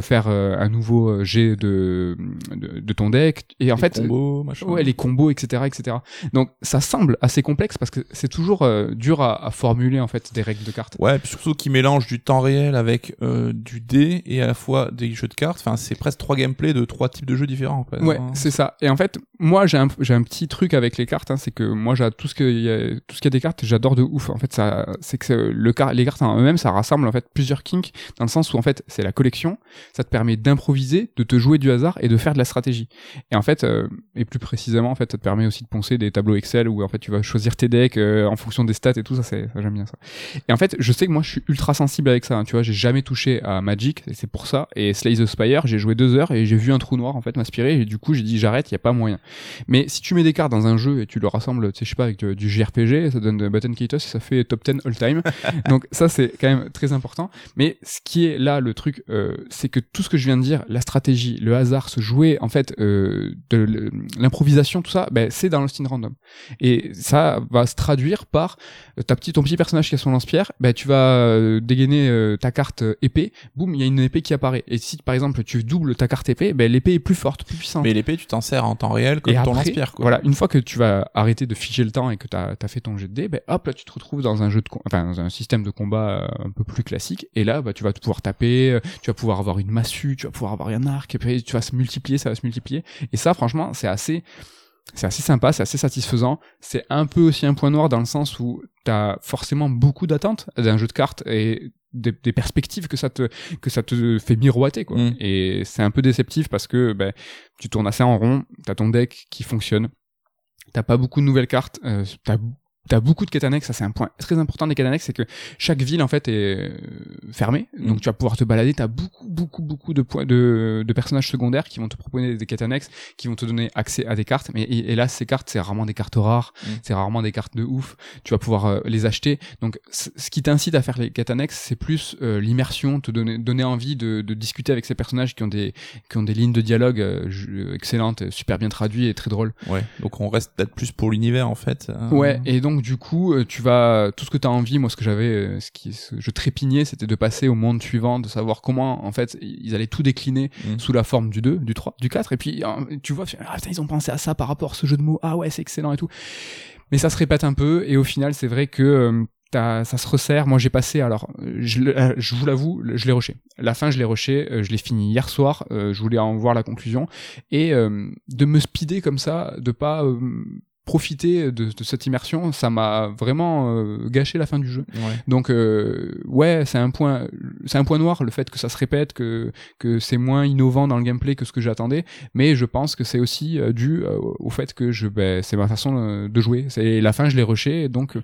faire un nouveau jet de, de, ton deck. Et en les fait. Combos, machin. Ouais, les combos, etc., etc. Donc, ça semble assez complexe parce que c'est toujours dur à, à, formuler, en fait, des règles de cartes. Ouais, puis surtout qui mélange du temps réel avec du dé et à la fois des jeux de cartes. Enfin, c'est presque trois gameplays de trois types de jeux différents. Ouais, c'est ça. Et en fait, moi, j'ai un, petit truc avec les cartes, hein, c'est que moi, j'ai tout ce qu'il y a, tout ce qui a des cartes, j'adore de ouf. En fait, ça, c'est que le car, les cartes en eux-mêmes, ça rassemble en fait plusieurs kinks dans le sens où en fait, c'est la collection. Ça te permet d'improviser, de te jouer du hasard et de faire de la stratégie. Et en fait, euh, et plus précisément, en fait, ça te permet aussi de poncer des tableaux Excel où en fait, tu vas choisir tes decks euh, en fonction des stats et tout ça. C'est, j'aime bien ça. Et en fait, je sais que moi, je suis ultra sensible avec ça. Hein, tu vois, j'ai jamais touché à Magic, c'est pour ça. Et Slay the Spire, j'ai joué deux heures et j'ai vu un trou noir en fait m'inspirer et du coup, j'ai dit j'arrête, il y a pas moyen. Mais si tu mets des cartes dans un jeu et tu le rassembles, tu sais, je sais pas, avec du, JRPG, ça donne de Button Kitos et ça fait top 10 all time. Donc ça, c'est quand même très important. Mais ce qui est là, le truc, euh, c'est que tout ce que je viens de dire, la stratégie, le hasard, se jouer, en fait, euh, de l'improvisation, tout ça, ben, c'est dans le style random. Et ça va se traduire par euh, ta petite, ton petit personnage qui a son lance-pierre, ben, tu vas dégainer ta carte épée, boum, il y a une épée qui apparaît. Et si, par exemple, tu doubles ta carte épée, ben, l'épée est plus forte, plus puissante. Mais l'épée, tu t'en sers en temps réel comme ton lance-pierre. Voilà, une fois que tu vas arrêter de figer le temps et que tu as, fait ton jet de dés, ben hop là tu te retrouves dans un jeu de enfin dans un système de combat euh, un peu plus classique et là bah tu vas pouvoir taper, euh, tu vas pouvoir avoir une massue, tu vas pouvoir avoir un arc et puis tu vas se multiplier, ça va se multiplier et ça franchement, c'est assez c'est assez sympa, c'est assez satisfaisant. C'est un peu aussi un point noir dans le sens où t'as forcément beaucoup d'attentes d'un jeu de cartes et des, perspectives que ça te que ça te fait miroiter quoi. Mm. Et c'est un peu déceptif parce que ben tu tournes assez en rond, t'as ton deck qui fonctionne, t'as pas beaucoup de nouvelles cartes, euh, t'as T'as beaucoup de quêtes annexes, ça c'est un point très important des quêtes annexes, c'est que chaque ville en fait est euh, fermée, Mm. donc tu vas pouvoir te balader, t'as beaucoup beaucoup beaucoup de points de, de personnages secondaires qui vont te proposer des quêtes annexes, qui vont te donner accès à des cartes, mais et, et là ces cartes c'est rarement des cartes rares, Mm. c'est rarement des cartes de ouf, tu vas pouvoir euh, les acheter, donc ce qui t'incite à faire les quêtes annexes, c'est plus euh, l'immersion, te donner donner envie de, de discuter avec ces personnages qui ont des qui ont des lignes de dialogue euh, excellentes, super bien traduites et très drôles. Ouais. Donc on reste peut-être plus pour l'univers en fait. euh. Ouais, et donc du coup, euh, tu vas tout ce que tu as envie, moi ce que j'avais euh, ce qui ce- je trépignais, c'était de passer au monde suivant, de savoir comment en fait ils allaient tout décliner Mm. sous la forme du 2, du 3, du 4 et puis tu vois ah putain, ils ont pensé à ça par rapport à ce jeu de mots. Ah ouais, c'est excellent et tout. Mais ça se répète un peu et au final, c'est vrai que euh, ça se resserre. Moi, j'ai passé, alors, je, vous l'avoue, je l'ai rushé. La fin, je l'ai rushé. je l'ai fini hier soir. je voulais en voir la conclusion et euh, de me speeder comme ça, de pas euh, profiter de, de cette immersion, ça m'a vraiment euh, gâché la fin du jeu. Ouais. Donc euh, ouais, c'est un point, c'est un point noir le fait que ça se répète, que que c'est moins innovant dans le gameplay que ce que j'attendais. Mais je pense que c'est aussi euh, dû euh, au fait que je, ben, c'est ma façon euh, de jouer. C'est la fin, je l'ai rushé, donc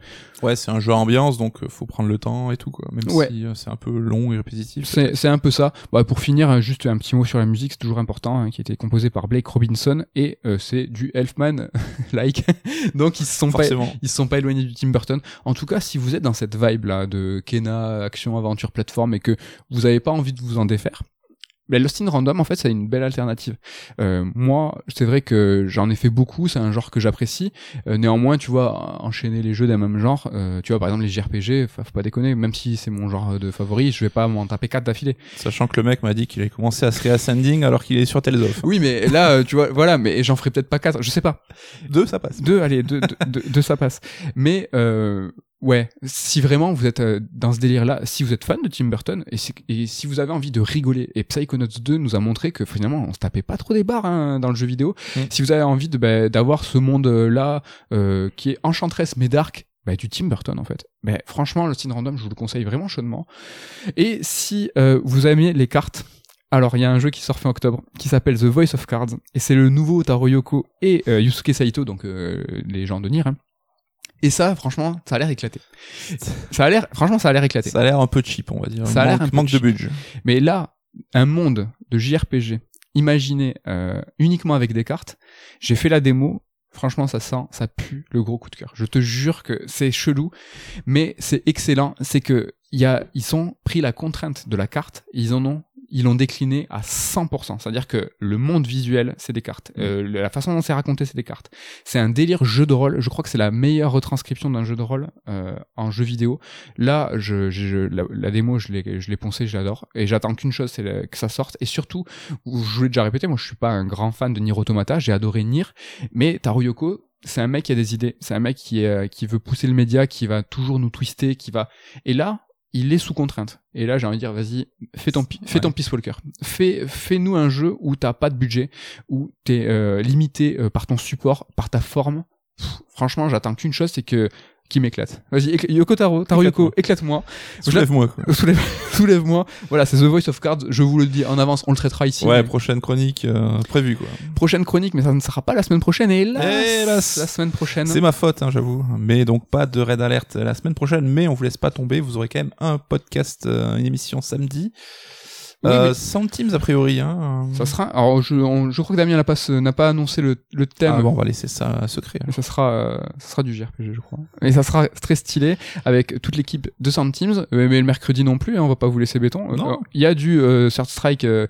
Ouais, c'est un jeu à ambiance, donc faut prendre le temps et tout quoi. Même Ouais. si c'est un peu long et répétitif. c'est c'est un peu ça. Bah, pour finir, hein, juste un petit mot sur la musique, c'est toujours important, hein, qui a été composé par Blake Robinson et euh, c'est du Elfman like. donc ils se sont pas ils se sont pas éloignés du Tim Burton. En tout cas, si vous êtes dans cette vibe là de Kena, action, aventure, plateforme et que vous avez pas envie de vous en défaire, ben Lost in Random en fait c'est une belle alternative. Euh, moi, c'est vrai que j'en ai fait beaucoup, c'est un genre que j'apprécie. Euh, néanmoins, tu vois, enchaîner les jeux d'un même genre, euh, tu vois par exemple les JRPG, faut pas déconner, même si c'est mon genre de favori, je vais pas m'en taper quatre d'affilée. Sachant que le mec m'a dit qu'il avait commencé à se réascending alors qu'il est sur Tales of. Oui, mais là, euh, tu vois, voilà, mais j'en ferai peut-être pas quatre, je sais pas. Deux, ça passe. Deux, allez, deux, deux, deux, deux, ça passe. Mais euh, ouais, si vraiment vous êtes euh, dans ce délire-là, si vous êtes fan de Tim Burton et, si- et si vous avez envie de rigoler, et Psychonauts 2 nous a montré que finalement on se tapait pas trop des barres hein, dans le jeu vidéo. Mm. Si vous avez envie de bah, d'avoir ce monde-là euh, qui est enchanteresse mais dark. Bah, du Tim Burton en fait. Mais franchement, le Teen Random, je vous le conseille vraiment chaudement. Et si euh, vous aimez les cartes, alors il y a un jeu qui sort fin octobre qui s'appelle The Voice of Cards et c'est le nouveau Taro Yoko et euh, Yusuke Saito, donc euh, les gens de Nier. hein. Et ça, franchement, ça a l'air éclaté. Ça a l'air, franchement, ça a l'air éclaté. Ça a l'air un peu cheap, on va dire. Ça a l'air manque, manque de budget. Mais là, un monde de JRPG imaginé euh, uniquement avec des cartes, j'ai fait la démo. Franchement, ça sent, ça pue le gros coup de cœur. Je te jure que c'est chelou, mais c'est excellent. C'est que y a, ils sont pris la contrainte de la carte, ils en ont, ils l'ont décliné à 100%. C'est-à-dire que le monde visuel, c'est des cartes. Euh, la façon dont c'est raconté, c'est des cartes. C'est un délire jeu de rôle. Je crois que c'est la meilleure retranscription d'un jeu de rôle euh, en jeu vidéo. Là, je, je- je- la, la démo, je l'ai, je l'ai poncé, je l'adore. Et j'attends qu'une chose, c'est que ça sorte. Et surtout, je l'ai déjà répété, moi, je suis pas un grand fan de Nier Automata. J'ai adoré Nier, mais Taro Yoko, c'est un mec qui a des idées. C'est un mec qui, est- qui veut pousser le média, qui va toujours nous twister, qui va. Et là, il est sous contrainte. Et là, j'ai envie de dire, vas-y, fais ton, fais ton Peace Walker. Fais, fais-nous un jeu où t'as pas de budget, où t'es euh, limité euh, par ton support, par ta forme. Pff, franchement, j'attends qu'une chose, c'est que qui m'éclate. Vas-y, Yoko Taro, Taro Yoko, éclate-moi. Soulève-moi. Soulève, soulève-moi. Voilà, c'est The Voice of Cards. Je vous le dis en avance, on le traitera ici. Ouais, Mais prochaine chronique euh, prévue, quoi. Prochaine chronique, mais ça ne sera pas la semaine prochaine. Et hélas, Hélas. la semaine prochaine. C'est ma faute, hein, j'avoue. Mais donc pas de raid alerte la semaine prochaine, mais on vous laisse pas tomber. Vous aurez quand même un podcast, euh, une émission samedi. Oui, euh, mais- a priori. Hein. Ça sera. Alors, je, on- je crois que Damien n'a pas, se- n'a pas annoncé le, le thème. Ah bon, on va laisser ça secret. Ça sera, euh, ça sera du JRPG, je crois. Et ça sera très stylé avec toute l'équipe de Sound Teams. mais le mercredi non plus, hein, on va pas vous laisser béton. Euh, Il y a du euh, Third Strike euh,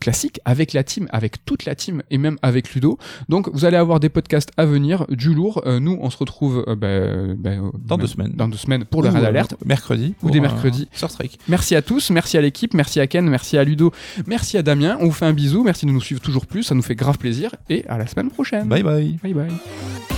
classique avec la team, avec toute la team et même avec Ludo. Donc vous allez avoir des podcasts à venir, du lourd. Nous, on se retrouve ben, euh, Dans deux semaines. Dans deux semaines pour le Red Alert. mercredi. Ou des mercredis. Sur Strike. Merci à tous, merci à l'équipe, merci à Ken, merci à Ludo, merci à Damien. On vous fait un bisou, merci de nous suivre toujours plus, ça nous fait grave plaisir. Et à la semaine prochaine. Bye bye. Bye bye.